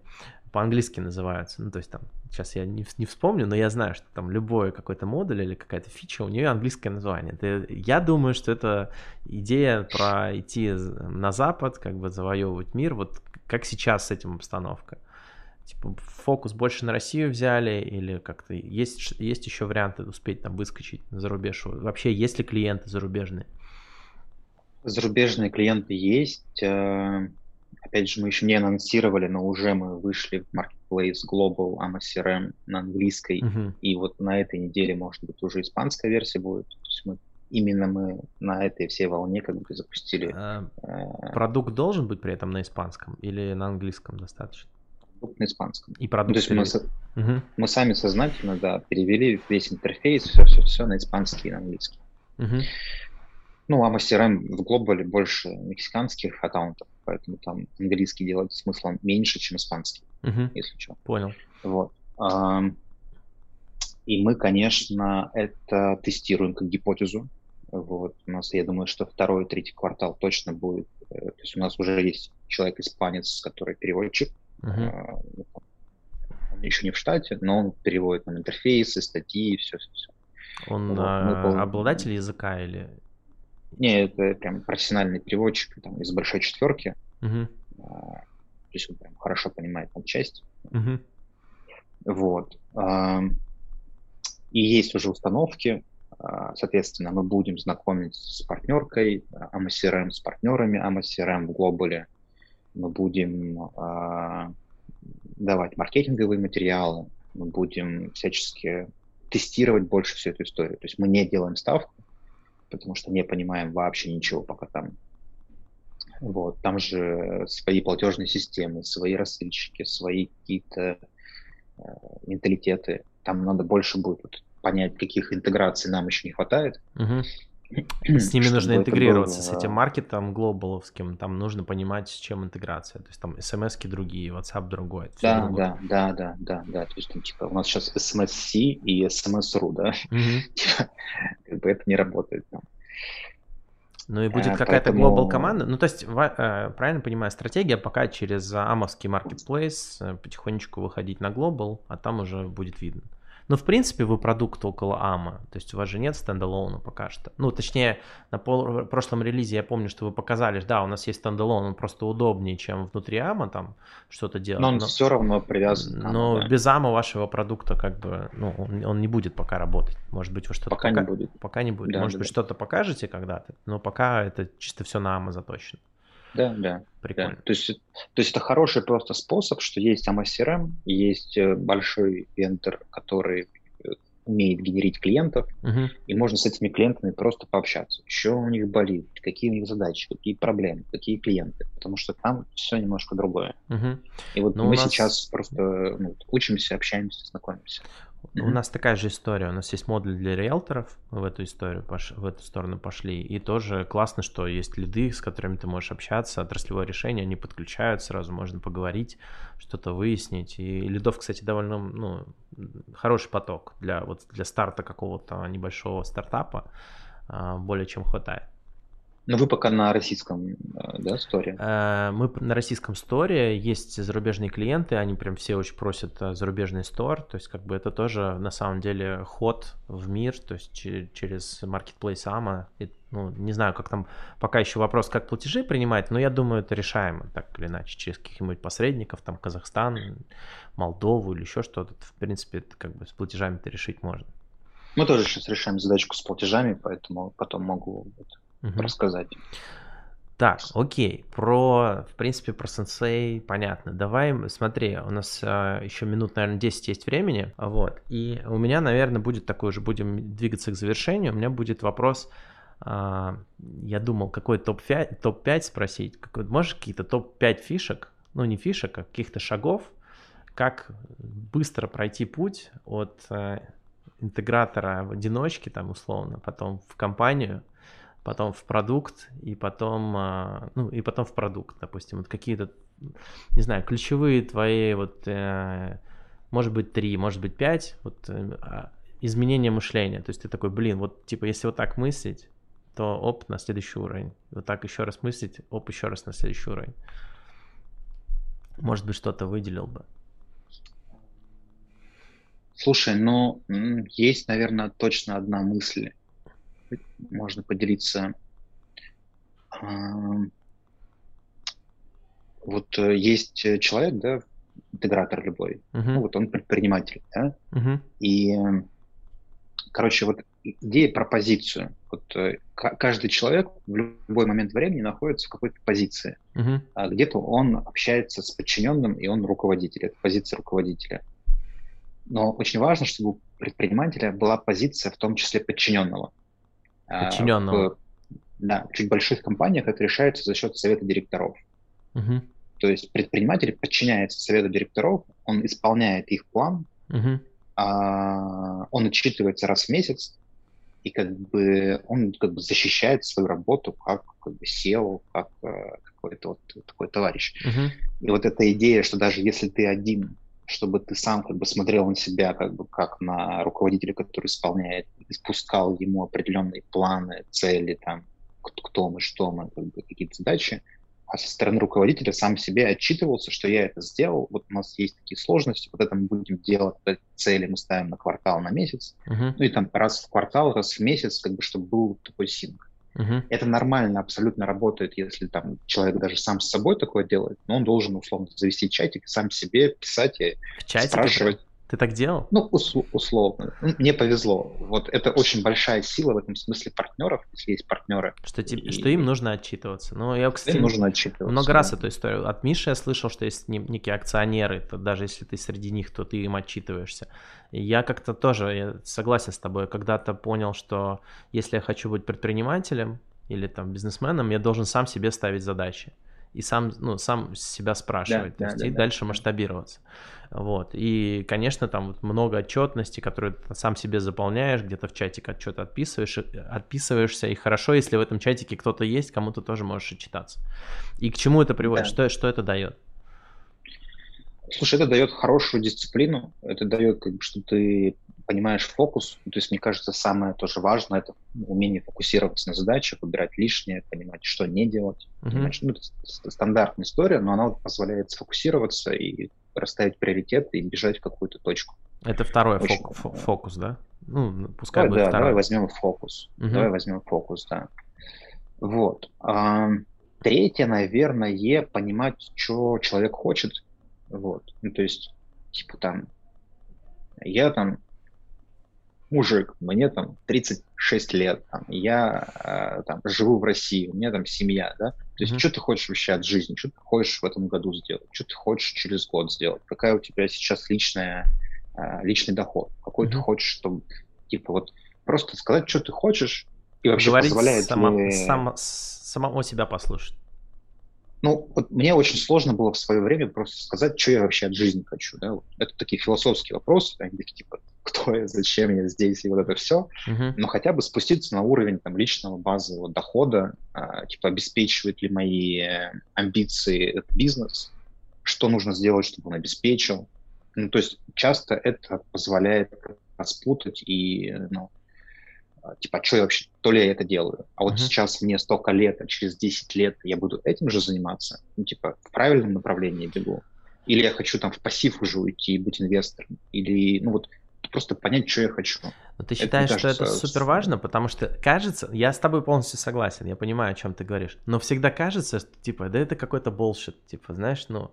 по-английски называются, ну, то есть там, сейчас я не, не вспомню, но я знаю, что там любой какой-то модуль или какая-то фича, у нее английское название. Это, я думаю, что это идея про идти на Запад, как бы завоевывать мир, вот как сейчас с этим обстановка. Типа фокус больше на Россию взяли или как-то есть, есть еще варианты успеть там выскочить за рубеж? Вообще есть ли клиенты зарубежные? Зарубежные клиенты есть. Э, опять же, мы еще не анонсировали, но уже мы вышли в Marketplace Global AMA CRM на английской. Uh-huh. И вот на этой неделе, может быть, уже испанская версия будет. То есть мы именно мы на этой всей волне как бы запустили. А, э, продукт должен быть при этом на испанском или на английском достаточно? Продукт на испанском. И продукт. То есть мы, угу. мы сами сознательно, да, перевели весь интерфейс, все, все, все на испанский и на английский. Угу. Ну, а мы CRM в глобале больше мексиканских аккаунтов, поэтому там английский делать смысла меньше, чем испанский, угу. если что. Понял. Вот. И мы, конечно, это тестируем как гипотезу. Вот. У нас, я думаю, что второй, третий квартал точно будет. Э, то есть у нас уже есть человек-испанец, который переводчик. Uh-huh. Он еще не в штате, но он переводит нам интерфейсы, статьи, все, все, все. Он вот, а, мы... обладатель языка или Не, это прям профессиональный переводчик там, из большой четверки. Угу. То есть он прям хорошо понимает там часть. Угу. Вот. И есть уже установки, а, соответственно, мы будем знакомить с партнеркой AMA с партнерами AMA в глобале. Мы будем а, давать маркетинговые материалы, мы будем всячески тестировать больше всю эту историю. То есть мы не делаем ставку, потому что не понимаем вообще ничего пока там. Вот, там же свои платежные системы, свои рассыльщики, свои какие-то э, менталитеты. Там надо больше будет понять, каких интеграций нам еще не хватает. Угу. С ними нужно интегрироваться, было... с этим маркетом глобаловским, там нужно понимать, с чем интеграция. То есть там смс другие, WhatsApp другой. Да, другое. да, да, да, да, да. То есть там типа у нас сейчас SMS-C и SMS-RU, да? Угу. [laughs] как бы это не работает там. Ну и будет э, какая-то Поэтому... глобал команда. Ну, то есть, э, правильно понимаю, стратегия пока через амовский маркетплейс э, потихонечку выходить на глобал, а там уже будет видно. Но, в принципе, вы продукт около AMA, то есть у вас же нет стендалона пока что. Ну, точнее, на пол- прошлом релизе я помню, что вы показали, да, у нас есть стендалон, он просто удобнее, чем внутри AMA там что-то делать. Но он но, все равно привязан. Но AMA, да. без AMA вашего продукта как бы, ну, он, он не будет пока работать. Может быть, вы что-то пока, пока не будет. Пока не будет. Да, Может да, быть, да. что-то покажете когда-то, но пока это чисто все на AMA заточено. Да, да. Прикольно. Да. То, есть, то есть это хороший просто способ, что есть AMA есть э, большой вендор, который э, умеет генерить клиентов, uh-huh. и можно с этими клиентами просто пообщаться. Что у них болит, какие у них задачи, какие проблемы, какие клиенты, потому что там все немножко другое. Uh-huh. И вот Но ну, мы нас... сейчас просто ну, учимся, общаемся, знакомимся. Mm-hmm. У нас такая же история. У нас есть модуль для риэлторов. Мы в эту историю, пош... в эту сторону пошли. И тоже классно, что есть лиды, с которыми ты можешь общаться. Отраслевое решение, они подключают, сразу можно поговорить, что-то выяснить. И лидов, кстати, довольно ну, хороший поток для, вот, для старта какого-то небольшого стартапа. А, более чем хватает. Но вы пока на российском, э, да, сторе? Э, мы на российском сторе, есть зарубежные клиенты, они прям все очень просят э, зарубежный стор, то есть как бы это тоже на самом деле ход в мир, то есть через marketplace AMA, ну, не знаю, как там, пока еще вопрос, как платежи принимать, но я думаю, это решаемо, так или иначе, через каких-нибудь посредников, там, Казахстан, Молдову или еще что-то, в принципе, это как бы с платежами это решить можно. Мы тоже сейчас решаем задачку с платежами, поэтому потом могу угу. рассказать. Так, окей, про, в принципе, про сенсей понятно. Давай, смотри, у нас а, еще минут, наверное, 10 есть времени, вот, и у меня, наверное, будет такой же, будем двигаться к завершению, у меня будет вопрос, а, я думал, какой топ-5, топ-5 спросить, какой, можешь какие-то топ-5 фишек, ну, не фишек, а каких-то шагов, как быстро пройти путь от а, интегратора в одиночке, там, условно, потом в компанию, потом в продукт, и потом, а, ну, и потом в продукт, допустим, вот какие-то, не знаю, ключевые твои, вот, э, может быть, три, может быть, пять, вот, э, а, изменения мышления, то есть ты такой, блин, вот, типа, если вот так мыслить, то оп, на следующий уровень, вот так еще раз мыслить, оп, еще раз на следующий уровень. Может быть, что-то выделил бы. Слушай, ну, есть, наверное, точно одна мысль можно поделиться. Вот э, есть человек, да, интегратор любой, uh-huh. ну, вот он предприниматель, да, uh-huh. и, короче, вот идея про позицию. Вот э, каждый человек в любой момент времени находится в какой-то позиции. Uh-huh. А где-то он общается с подчиненным, и он руководитель, это позиция руководителя. Но очень важно, чтобы у предпринимателя была позиция в том числе подчиненного. А, Подчиненного. В, да, в чуть больших компаниях это решается за счет совета директоров. Угу. То есть предприниматель подчиняется совету директоров, он исполняет их план, угу. а, он отчитывается раз в месяц, и как бы он как бы защищает свою работу как, как бы SEO, как э, какой-то вот такой товарищ. Uh-huh. И вот эта идея, что даже если ты один чтобы ты сам как бы смотрел на себя как бы как на руководителя, который исполняет, испускал ему определенные планы, цели, там, кто мы, что мы, как бы, какие-то задачи, а со стороны руководителя сам себе отчитывался, что я это сделал, вот у нас есть такие сложности, вот это мы будем делать, вот цели мы ставим на квартал, на месяц, uh-huh. ну и там раз в квартал, раз в месяц, как бы, чтобы был такой синк. Uh-huh. Это нормально, абсолютно работает, если там человек даже сам с собой такое делает, но он должен условно завести чатик сам себе писать и в чатике спрашивать. Ты так делал? Ну, усл- условно. Мне повезло. Вот это очень большая сила в этом смысле партнеров, если есть партнеры. Что, тебе, и... что им нужно отчитываться. Ну, я, кстати, им нужно отчитываться. Много да. раз эту историю. От Миши я слышал, что есть некие акционеры, то даже если ты среди них, то ты им отчитываешься. И я как-то тоже я согласен с тобой. Когда-то понял, что если я хочу быть предпринимателем или там бизнесменом, я должен сам себе ставить задачи и сам, ну, сам себя спрашивать, да, то есть, да, и да, дальше да. масштабироваться. Вот. И, конечно, там вот много отчетности, которую ты сам себе заполняешь, где-то в чатик отчет отписываешь, отписываешься, и хорошо, если в этом чатике кто-то есть, кому ты тоже можешь отчитаться. И к чему это приводит? Да. Что, что это дает? Слушай, это дает хорошую дисциплину, это дает, как бы, что ты понимаешь фокус. То есть, мне кажется, самое тоже важное это умение фокусироваться на задачах, выбирать лишнее, понимать, что не делать. Uh-huh. Понимать, ну, это стандартная история, но она позволяет сфокусироваться и расставить приоритеты и бежать в какую-то точку. Это второй Очень, фокус, фокус, да? Ну, пускай давай, будет да, второй. Давай возьмем фокус. Угу. Давай возьмем фокус, да. Вот. А, третье, наверное, понимать, что человек хочет. Вот. Ну, то есть, типа там, я там мужик, мне там 36 лет, там, я э, там, живу в России, у меня там семья, да, то есть mm-hmm. что ты хочешь вообще от жизни, что ты хочешь в этом году сделать, что ты хочешь через год сделать, какая у тебя сейчас личная, э, личный доход, какой mm-hmm. ты хочешь, чтобы, типа, вот просто сказать, что ты хочешь, и вообще Говорить позволяет сама, ли... сам, самого себя послушать. Ну, вот мне очень сложно было в свое время просто сказать, что я вообще от жизни хочу. Да? Это такие философские вопросы, они такие типа, кто я, зачем я здесь и вот это все. Uh-huh. Но хотя бы спуститься на уровень там, личного базового дохода, а, типа обеспечивает ли мои э, амбиции этот бизнес, что нужно сделать, чтобы он обеспечил. Ну, то есть часто это позволяет распутать и ну, типа, а что я вообще, то ли я это делаю, а вот uh-huh. сейчас мне столько лет, а через 10 лет я буду этим же заниматься, ну, типа, в правильном направлении бегу, или я хочу там в пассив уже уйти и быть инвестором, или, ну, вот, просто понять, что я хочу. Но ты считаешь, это, кажется, что это супер важно, потому что кажется, я с тобой полностью согласен, я понимаю, о чем ты говоришь, но всегда кажется, что типа, да это какой-то bullshit, типа, знаешь, ну,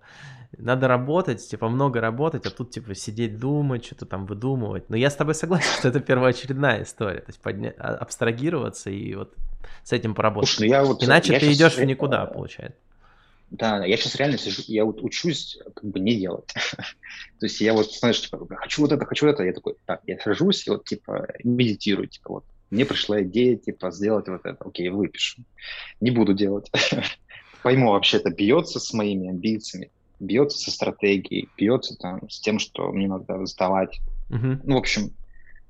надо работать, типа, много работать, а тут, типа, сидеть, думать, что-то там выдумывать. Но я с тобой согласен, что это первоочередная история, то есть подня... А, абстрагироваться и вот с этим поработать. Слушай, ну я вот, Иначе я ты идешь в никуда, получается. Да, я сейчас реально сижу, я вот учусь как бы не делать. [laughs] То есть я вот, знаешь, типа, хочу вот это, хочу это, я такой, так, я сажусь и вот, типа, медитирую, типа, вот, мне пришла идея, типа, сделать вот это, окей, выпишу. Не буду делать. [laughs] Пойму, вообще это бьется с моими амбициями, бьется со стратегией, бьется там с тем, что мне надо сдавать. Uh-huh. Ну, в общем,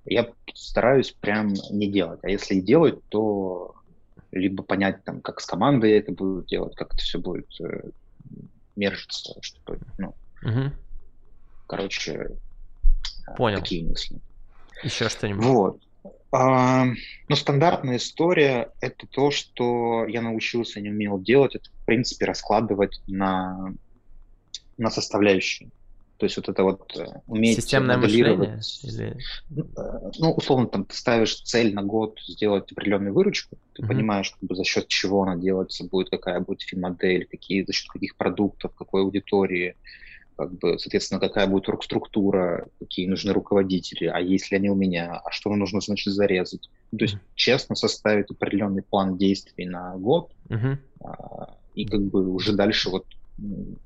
я стараюсь прям не делать. А если и делать, то либо понять, там, как с командой я это буду делать, как это все будет э, мержиться, чтобы, ну, угу. короче, э, Понял. такие мысли. Еще что-нибудь? Вот. А, ну, стандартная история – это то, что я научился, не умел делать, это, в принципе, раскладывать на, на составляющие. То есть вот это вот э, уметь Системное моделировать. Или... Ну, условно, там ты ставишь цель на год сделать определенную выручку, ты mm-hmm. понимаешь, как бы, за счет чего она делается, будет какая будет фин-модель, какие, за счет каких продуктов, какой аудитории, как бы, соответственно, какая будет структура, какие нужны руководители, а есть ли они у меня, а что нужно, значит, зарезать. Ну, то есть mm-hmm. честно составить определенный план действий на год, mm-hmm. а, и как бы уже дальше вот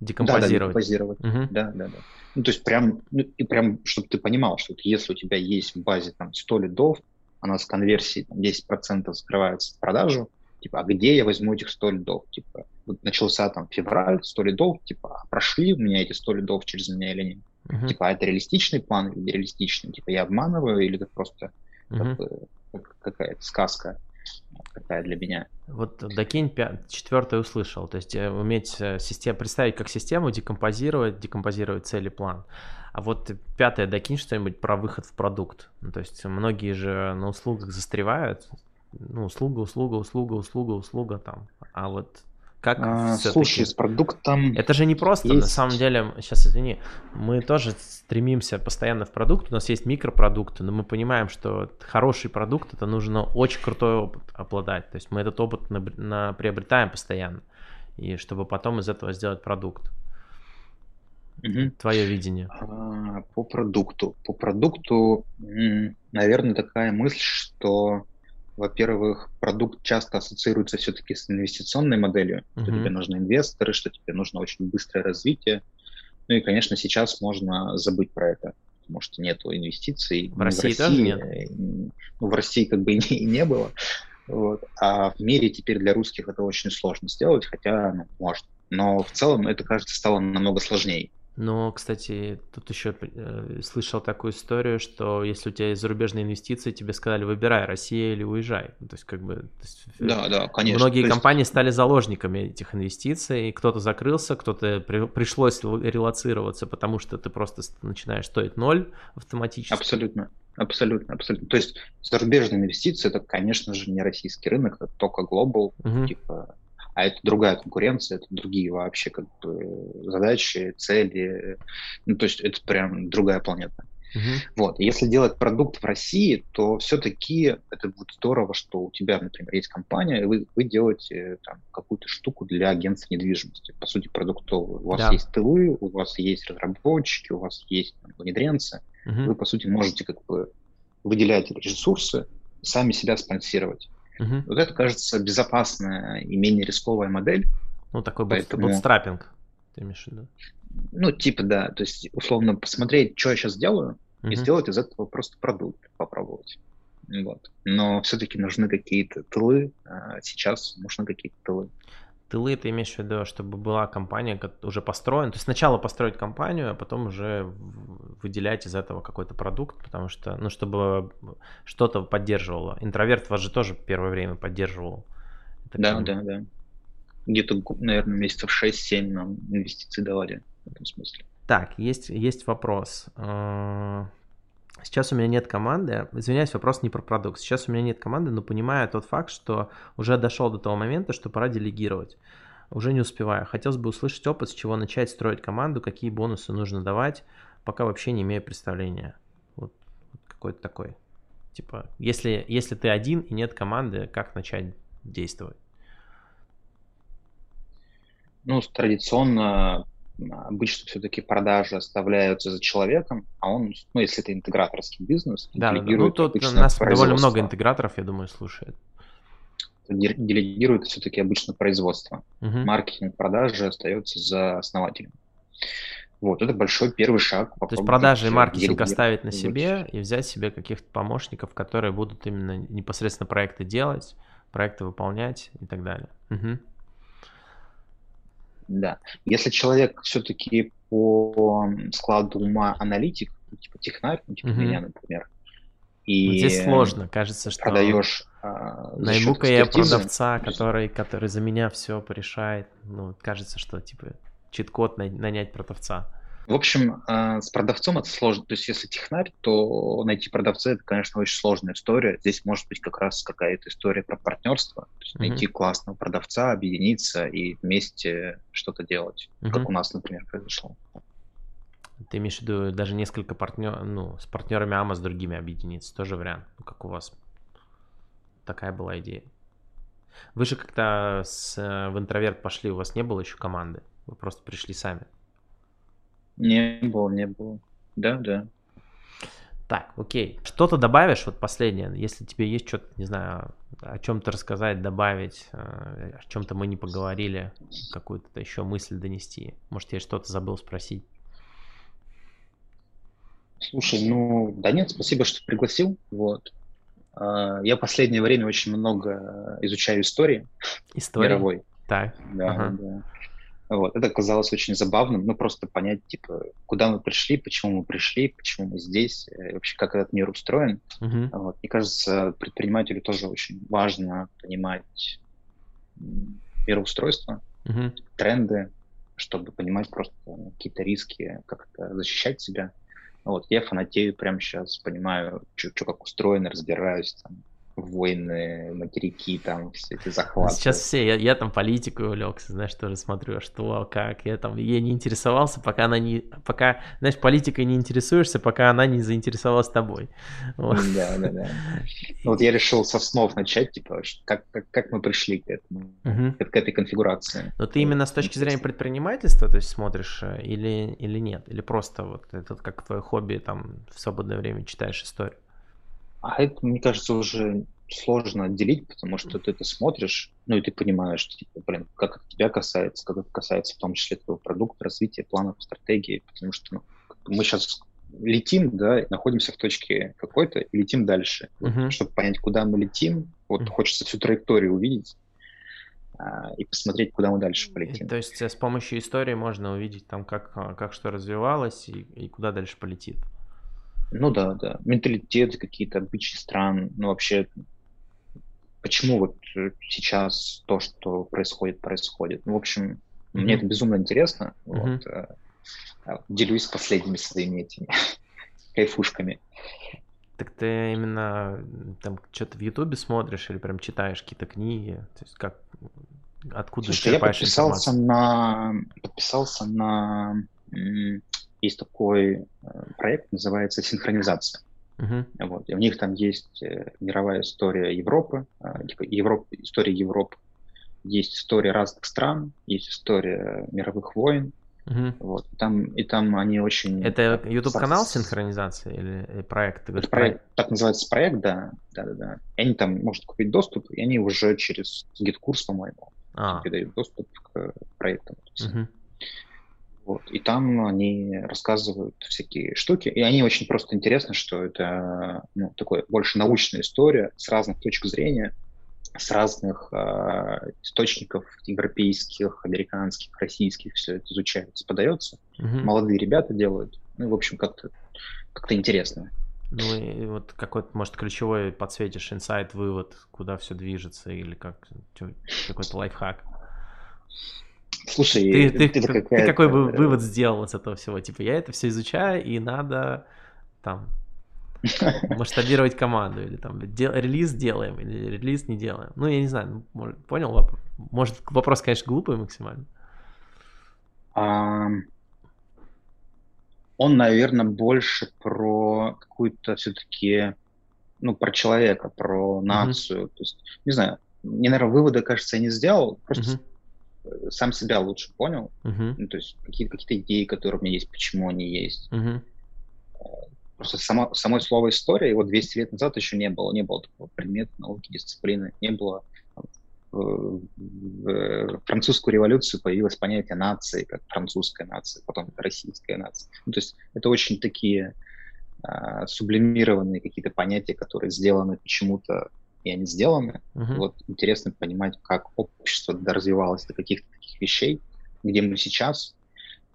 Декомпозировать. Да, да, декомпозировать. Угу. Да, да, да. Ну, то есть прям, ну, и прям, чтобы ты понимал, что если у тебя есть в базе там 100 лидов, а у нас конверсии там, 10% закрывается в продажу, типа, а где я возьму этих 100 лидов? Типа, вот начался там февраль, 100 лидов, типа, а прошли у меня эти 100 лидов через меня или нет? Uh-huh. Типа, а это реалистичный план или нереалистичный? Типа, я обманываю или это просто uh-huh. как бы, какая-то сказка? Такая для меня. Вот докинь четвертое услышал, то есть э, уметь э, систему, представить как систему, декомпозировать, декомпозировать цель и план. А вот пятое, докинь что-нибудь про выход в продукт. Ну, то есть многие же на услугах застревают, ну, услуга, услуга, услуга, услуга, услуга там. А вот Как а, слушай, с продуктом... Это же не просто, есть... на самом деле, сейчас извини, мы тоже стремимся постоянно в продукт, у нас есть микропродукты, но мы понимаем, что хороший продукт, это нужно очень крутой опыт обладать, то есть мы этот опыт на, на, приобретаем постоянно, и чтобы потом из этого сделать продукт. Угу. Твое видение. А, по продукту. По продукту, наверное, такая мысль, что во-первых, продукт часто ассоциируется все-таки с инвестиционной моделью, uh-huh. что тебе нужны инвесторы, что тебе нужно очень быстрое развитие. Ну и, конечно, сейчас можно забыть про это, потому что нет инвестиций. В России, в России тоже нет? Ну, в России как бы [laughs] и не, и не было. Вот. А в мире теперь для русских это очень сложно сделать, хотя ну, можно. Но в целом это, кажется, стало намного сложнее. Но, кстати, тут еще э, слышал такую историю, что если у тебя есть зарубежные инвестиции, тебе сказали, выбирай, Россия или уезжай. То есть, как бы... Есть, да, да, конечно. Многие есть... компании стали заложниками этих инвестиций, и кто-то закрылся, кто-то при... пришлось релацироваться, потому что ты просто начинаешь стоить ноль автоматически. Абсолютно. Абсолютно, абсолютно. То есть зарубежные инвестиции это, конечно же, не российский рынок, это только global, угу. типа а это другая конкуренция, это другие вообще как бы задачи, цели, ну то есть это прям другая планета. Uh-huh. Вот. Если делать продукт в России, то все-таки это будет здорово, что у тебя, например, есть компания, и вы, вы делаете там, какую-то штуку для агентства недвижимости, по сути, продуктовую. У вас да. есть тылы, у вас есть разработчики, у вас есть там, внедренцы. Uh-huh. Вы, по сути, можете как бы выделять ресурсы, сами себя спонсировать. Угу. Вот это, кажется, безопасная и менее рисковая модель. Ну, такой поэтому... бутстрапинг, ты имеешь в виду? Ну, типа, да. То есть, условно, посмотреть, что я сейчас делаю, угу. и сделать из этого просто продукт, попробовать. Вот. Но все-таки нужны какие-то тылы. А сейчас нужны какие-то тылы тылы ты имеешь в виду, чтобы была компания уже построена? То есть сначала построить компанию, а потом уже выделять из этого какой-то продукт, потому что, ну, чтобы что-то поддерживало. Интроверт вас же тоже первое время поддерживал. Это да, как... да, да. Где-то, наверное, месяцев 6-7 нам инвестиции давали в этом смысле. Так, есть, есть вопрос. Сейчас у меня нет команды. Извиняюсь, вопрос не про продукт. Сейчас у меня нет команды, но понимаю тот факт, что уже дошел до того момента, что пора делегировать. Уже не успеваю. Хотелось бы услышать опыт, с чего начать строить команду, какие бонусы нужно давать, пока вообще не имею представления. Вот, вот какой-то такой. Типа, если, если ты один и нет команды, как начать действовать? Ну, традиционно обычно все-таки продажи оставляются за человеком, а он, ну, если это интеграторский бизнес, да, ну, тут у нас довольно много интеграторов, я думаю, слушает. Делегирует все-таки обычно производство. Угу. Маркетинг, продажи остается за основателем. Вот, это большой первый шаг. То есть продажи и маркетинг оставить на себе и взять себе каких-то помощников, которые будут именно непосредственно проекты делать, проекты выполнять и так далее. Угу. Да. Если человек все-таки по складу ума аналитик, ну, типа технарь, ну, типа угу. меня, например, и вот здесь сложно, кажется, что продаешь. А, Найму-ка я продавца, который, который за меня все порешает. Ну, кажется, что типа чит-код нанять продавца. В общем, э, с продавцом это сложно. То есть, если технарь, то найти продавца это, конечно, очень сложная история. Здесь может быть как раз какая-то история про партнерство. То есть, mm-hmm. найти классного продавца, объединиться и вместе что-то делать, mm-hmm. как у нас, например, произошло. Ты имеешь в виду даже несколько партнеров, ну, с партнерами АМА с другими объединиться, тоже вариант, ну, как у вас. Такая была идея. Вы же как-то с, э, в интроверт пошли, у вас не было еще команды, вы просто пришли сами. Не было, не было. Да, да. Так, окей. Что-то добавишь, вот последнее, если тебе есть что-то, не знаю, о чем-то рассказать, добавить, э, о чем-то мы не поговорили, какую-то еще мысль донести. Может, я что-то забыл спросить. Слушай, ну, да нет, спасибо, что пригласил. Вот. А, я последнее время очень много изучаю истории. Истории? Мировой. Так. Да, ага. да. Вот. Это казалось очень забавным, ну, просто понять, типа, куда мы пришли, почему мы пришли, почему мы здесь, э, вообще, как этот мир устроен. Uh-huh. Вот. Мне кажется, предпринимателю тоже очень важно понимать мироустройство, uh-huh. тренды, чтобы понимать просто какие-то риски, как это защищать себя. Вот. Я фанатею прямо сейчас, понимаю, что как устроено, разбираюсь там, войны, материки, там все эти захваты. Сейчас все, я, я там политикой увлекся, знаешь, тоже смотрю, а что, как, я там, я не интересовался, пока она не, пока, знаешь, политикой не интересуешься, пока она не заинтересовалась тобой. Вот. Да, да, да. [laughs] Вот я решил со снов начать, типа, как, как, как мы пришли к этому, угу. к этой конфигурации. Но ты именно с точки зрения предпринимательства, то есть смотришь э, или, или нет, или просто вот это как твое хобби, там, в свободное время читаешь историю? А это, мне кажется, уже сложно отделить, потому что ты это смотришь, ну и ты понимаешь, типа, блин, как это тебя касается, как это касается в том числе твоего продукта, развития, планов, стратегии, потому что ну, мы сейчас летим, да, находимся в точке какой-то и летим дальше. Uh-huh. Чтобы понять, куда мы летим, вот uh-huh. хочется всю траекторию увидеть а, и посмотреть, куда мы дальше полетим. То есть с помощью истории можно увидеть там, как, а, как что развивалось и, и куда дальше полетит. Ну да, да. Менталитет, какие-то обычаи стран, ну вообще, почему вот э, сейчас то, что происходит, происходит. Ну, в общем, mm-hmm. мне это безумно интересно. Mm-hmm. Вот, э, а, делюсь последними своими этими [laughs] кайфушками. Так ты именно там что-то в Ютубе смотришь или прям читаешь какие-то книги? То есть как откуда Слушай, я подписался информацию? на подписался на есть такой э, проект, называется «Синхронизация». Uh-huh. Вот. И у них там есть э, мировая история Европы, э, типа Европ, история Европы, есть история разных стран, есть история мировых войн. Uh-huh. Вот. Там, и там они очень... Это YouTube-канал синхронизации или проект? Это проект, так называется проект, да. да, да, да. И они там могут купить доступ, и они уже через GetCourse, по-моему, а. передают доступ к проектам. Uh-huh. Вот. И там они рассказывают всякие штуки. И они очень просто интересны, что это ну, такое больше научная история с разных точек зрения, с разных э, источников европейских, американских, российских, все это изучается, подается. Угу. Молодые ребята делают. Ну, в общем, как-то как интересно. Ну и вот какой-то, может, ключевой подсветишь инсайт, вывод, куда все движется, или как какой-то лайфхак. Слушай, ты, ты, ты, ты какой бы вывод сделал из этого всего? Типа, я это все изучаю, и надо там [laughs] масштабировать команду, или там дел, релиз делаем, или релиз не делаем. Ну, я не знаю, ну, может, понял вопрос? Может, вопрос, конечно, глупый максимально. Um, он, наверное, больше про какую-то все-таки, ну, про человека, про нацию. Mm-hmm. То есть, не знаю, мне, наверное, вывода, кажется, я не сделал, просто mm-hmm сам себя лучше понял, uh-huh. ну, то есть какие-то какие идеи, которые у меня есть, почему они есть. Uh-huh. Просто само, самое слово история, его 200 лет назад еще не было, не было такого предмета, науки, дисциплины, не было. В французскую революцию появилось понятие нации, как французская нация, потом российская нация. Ну, то есть это очень такие а, сублимированные какие-то понятия, которые сделаны почему-то и они сделаны. Uh-huh. Вот интересно понимать, как общество развивалось до каких-то таких вещей, где мы сейчас.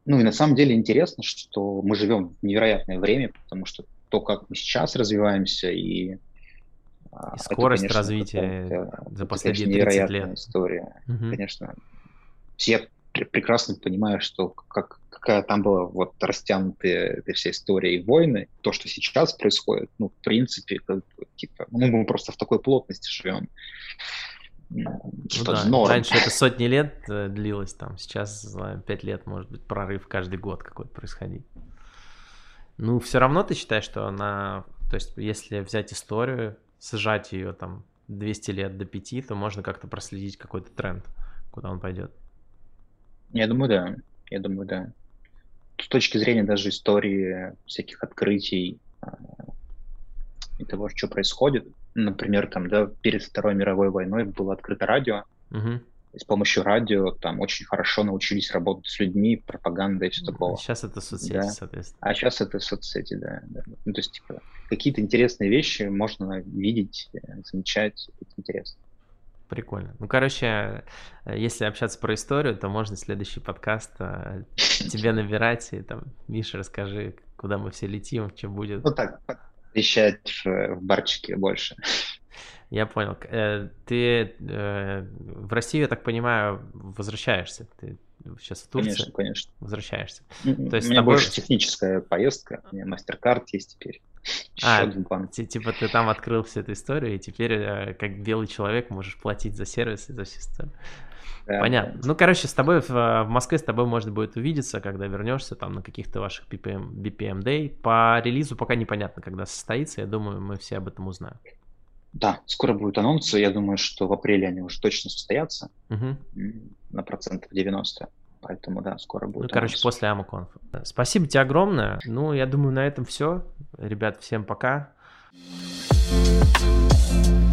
Ну и на самом деле интересно, что мы живем в невероятное время, потому что то, как мы сейчас развиваемся и а, и скорость это, конечно, развития за последние это, конечно, 30 лет. история. Угу. Конечно, все прекрасно понимаю, что как, какая там была вот растянутая эта вся история и войны, то, что сейчас происходит, ну, в принципе, как, типа, ну, мы просто в такой плотности живем. Ну, что да. норм. Раньше это сотни лет э, длилось, там, сейчас за пять лет, может быть, прорыв каждый год какой-то происходить. Ну, все равно ты считаешь, что она, то есть, если взять историю, сжать ее там 200 лет до 5, то можно как-то проследить какой-то тренд, куда он пойдет. Я думаю, да. Я думаю, да. С точки зрения даже истории всяких открытий а, и того, что происходит, например, там, да, перед Второй мировой войной было открыто радио, угу. и с помощью радио там очень хорошо научились работать с людьми, пропагандой и все такое. Сейчас это соцсети, да. соответственно. А сейчас это соцсети, да. да. Ну, то есть, типа, какие-то интересные вещи можно видеть, э, замечать, это интересно. Прикольно. Ну, короче, э, если общаться про историю, то можно следующий подкаст э, тебе набирать и там, Миша, расскажи, куда мы все летим, что будет. Ну так, вещать в, в барчике больше. Я понял. Э, ты в Россию, я так понимаю, возвращаешься. Ты сейчас в Турции. Конечно, конечно. Возвращаешься. То есть у меня тобой... больше техническая поездка. У меня мастер-карт есть теперь. А, типа ты там открыл всю эту историю, и теперь э, как белый человек можешь платить за сервис и за всю историю. Понятно. Ну, короче, с тобой в, в Москве с тобой можно будет увидеться, когда вернешься там на каких-то ваших BPM, BPM Day. По релизу пока непонятно, когда состоится. Я думаю, мы все об этом узнаем. Да, скоро будут анонсы. Я думаю, что в апреле они уже точно состоятся угу. на процентов 90. Поэтому, да, скоро будет. Ну, короче, после Амаконф. Спасибо тебе огромное. Ну, я думаю, на этом все. Ребят, всем пока. thank you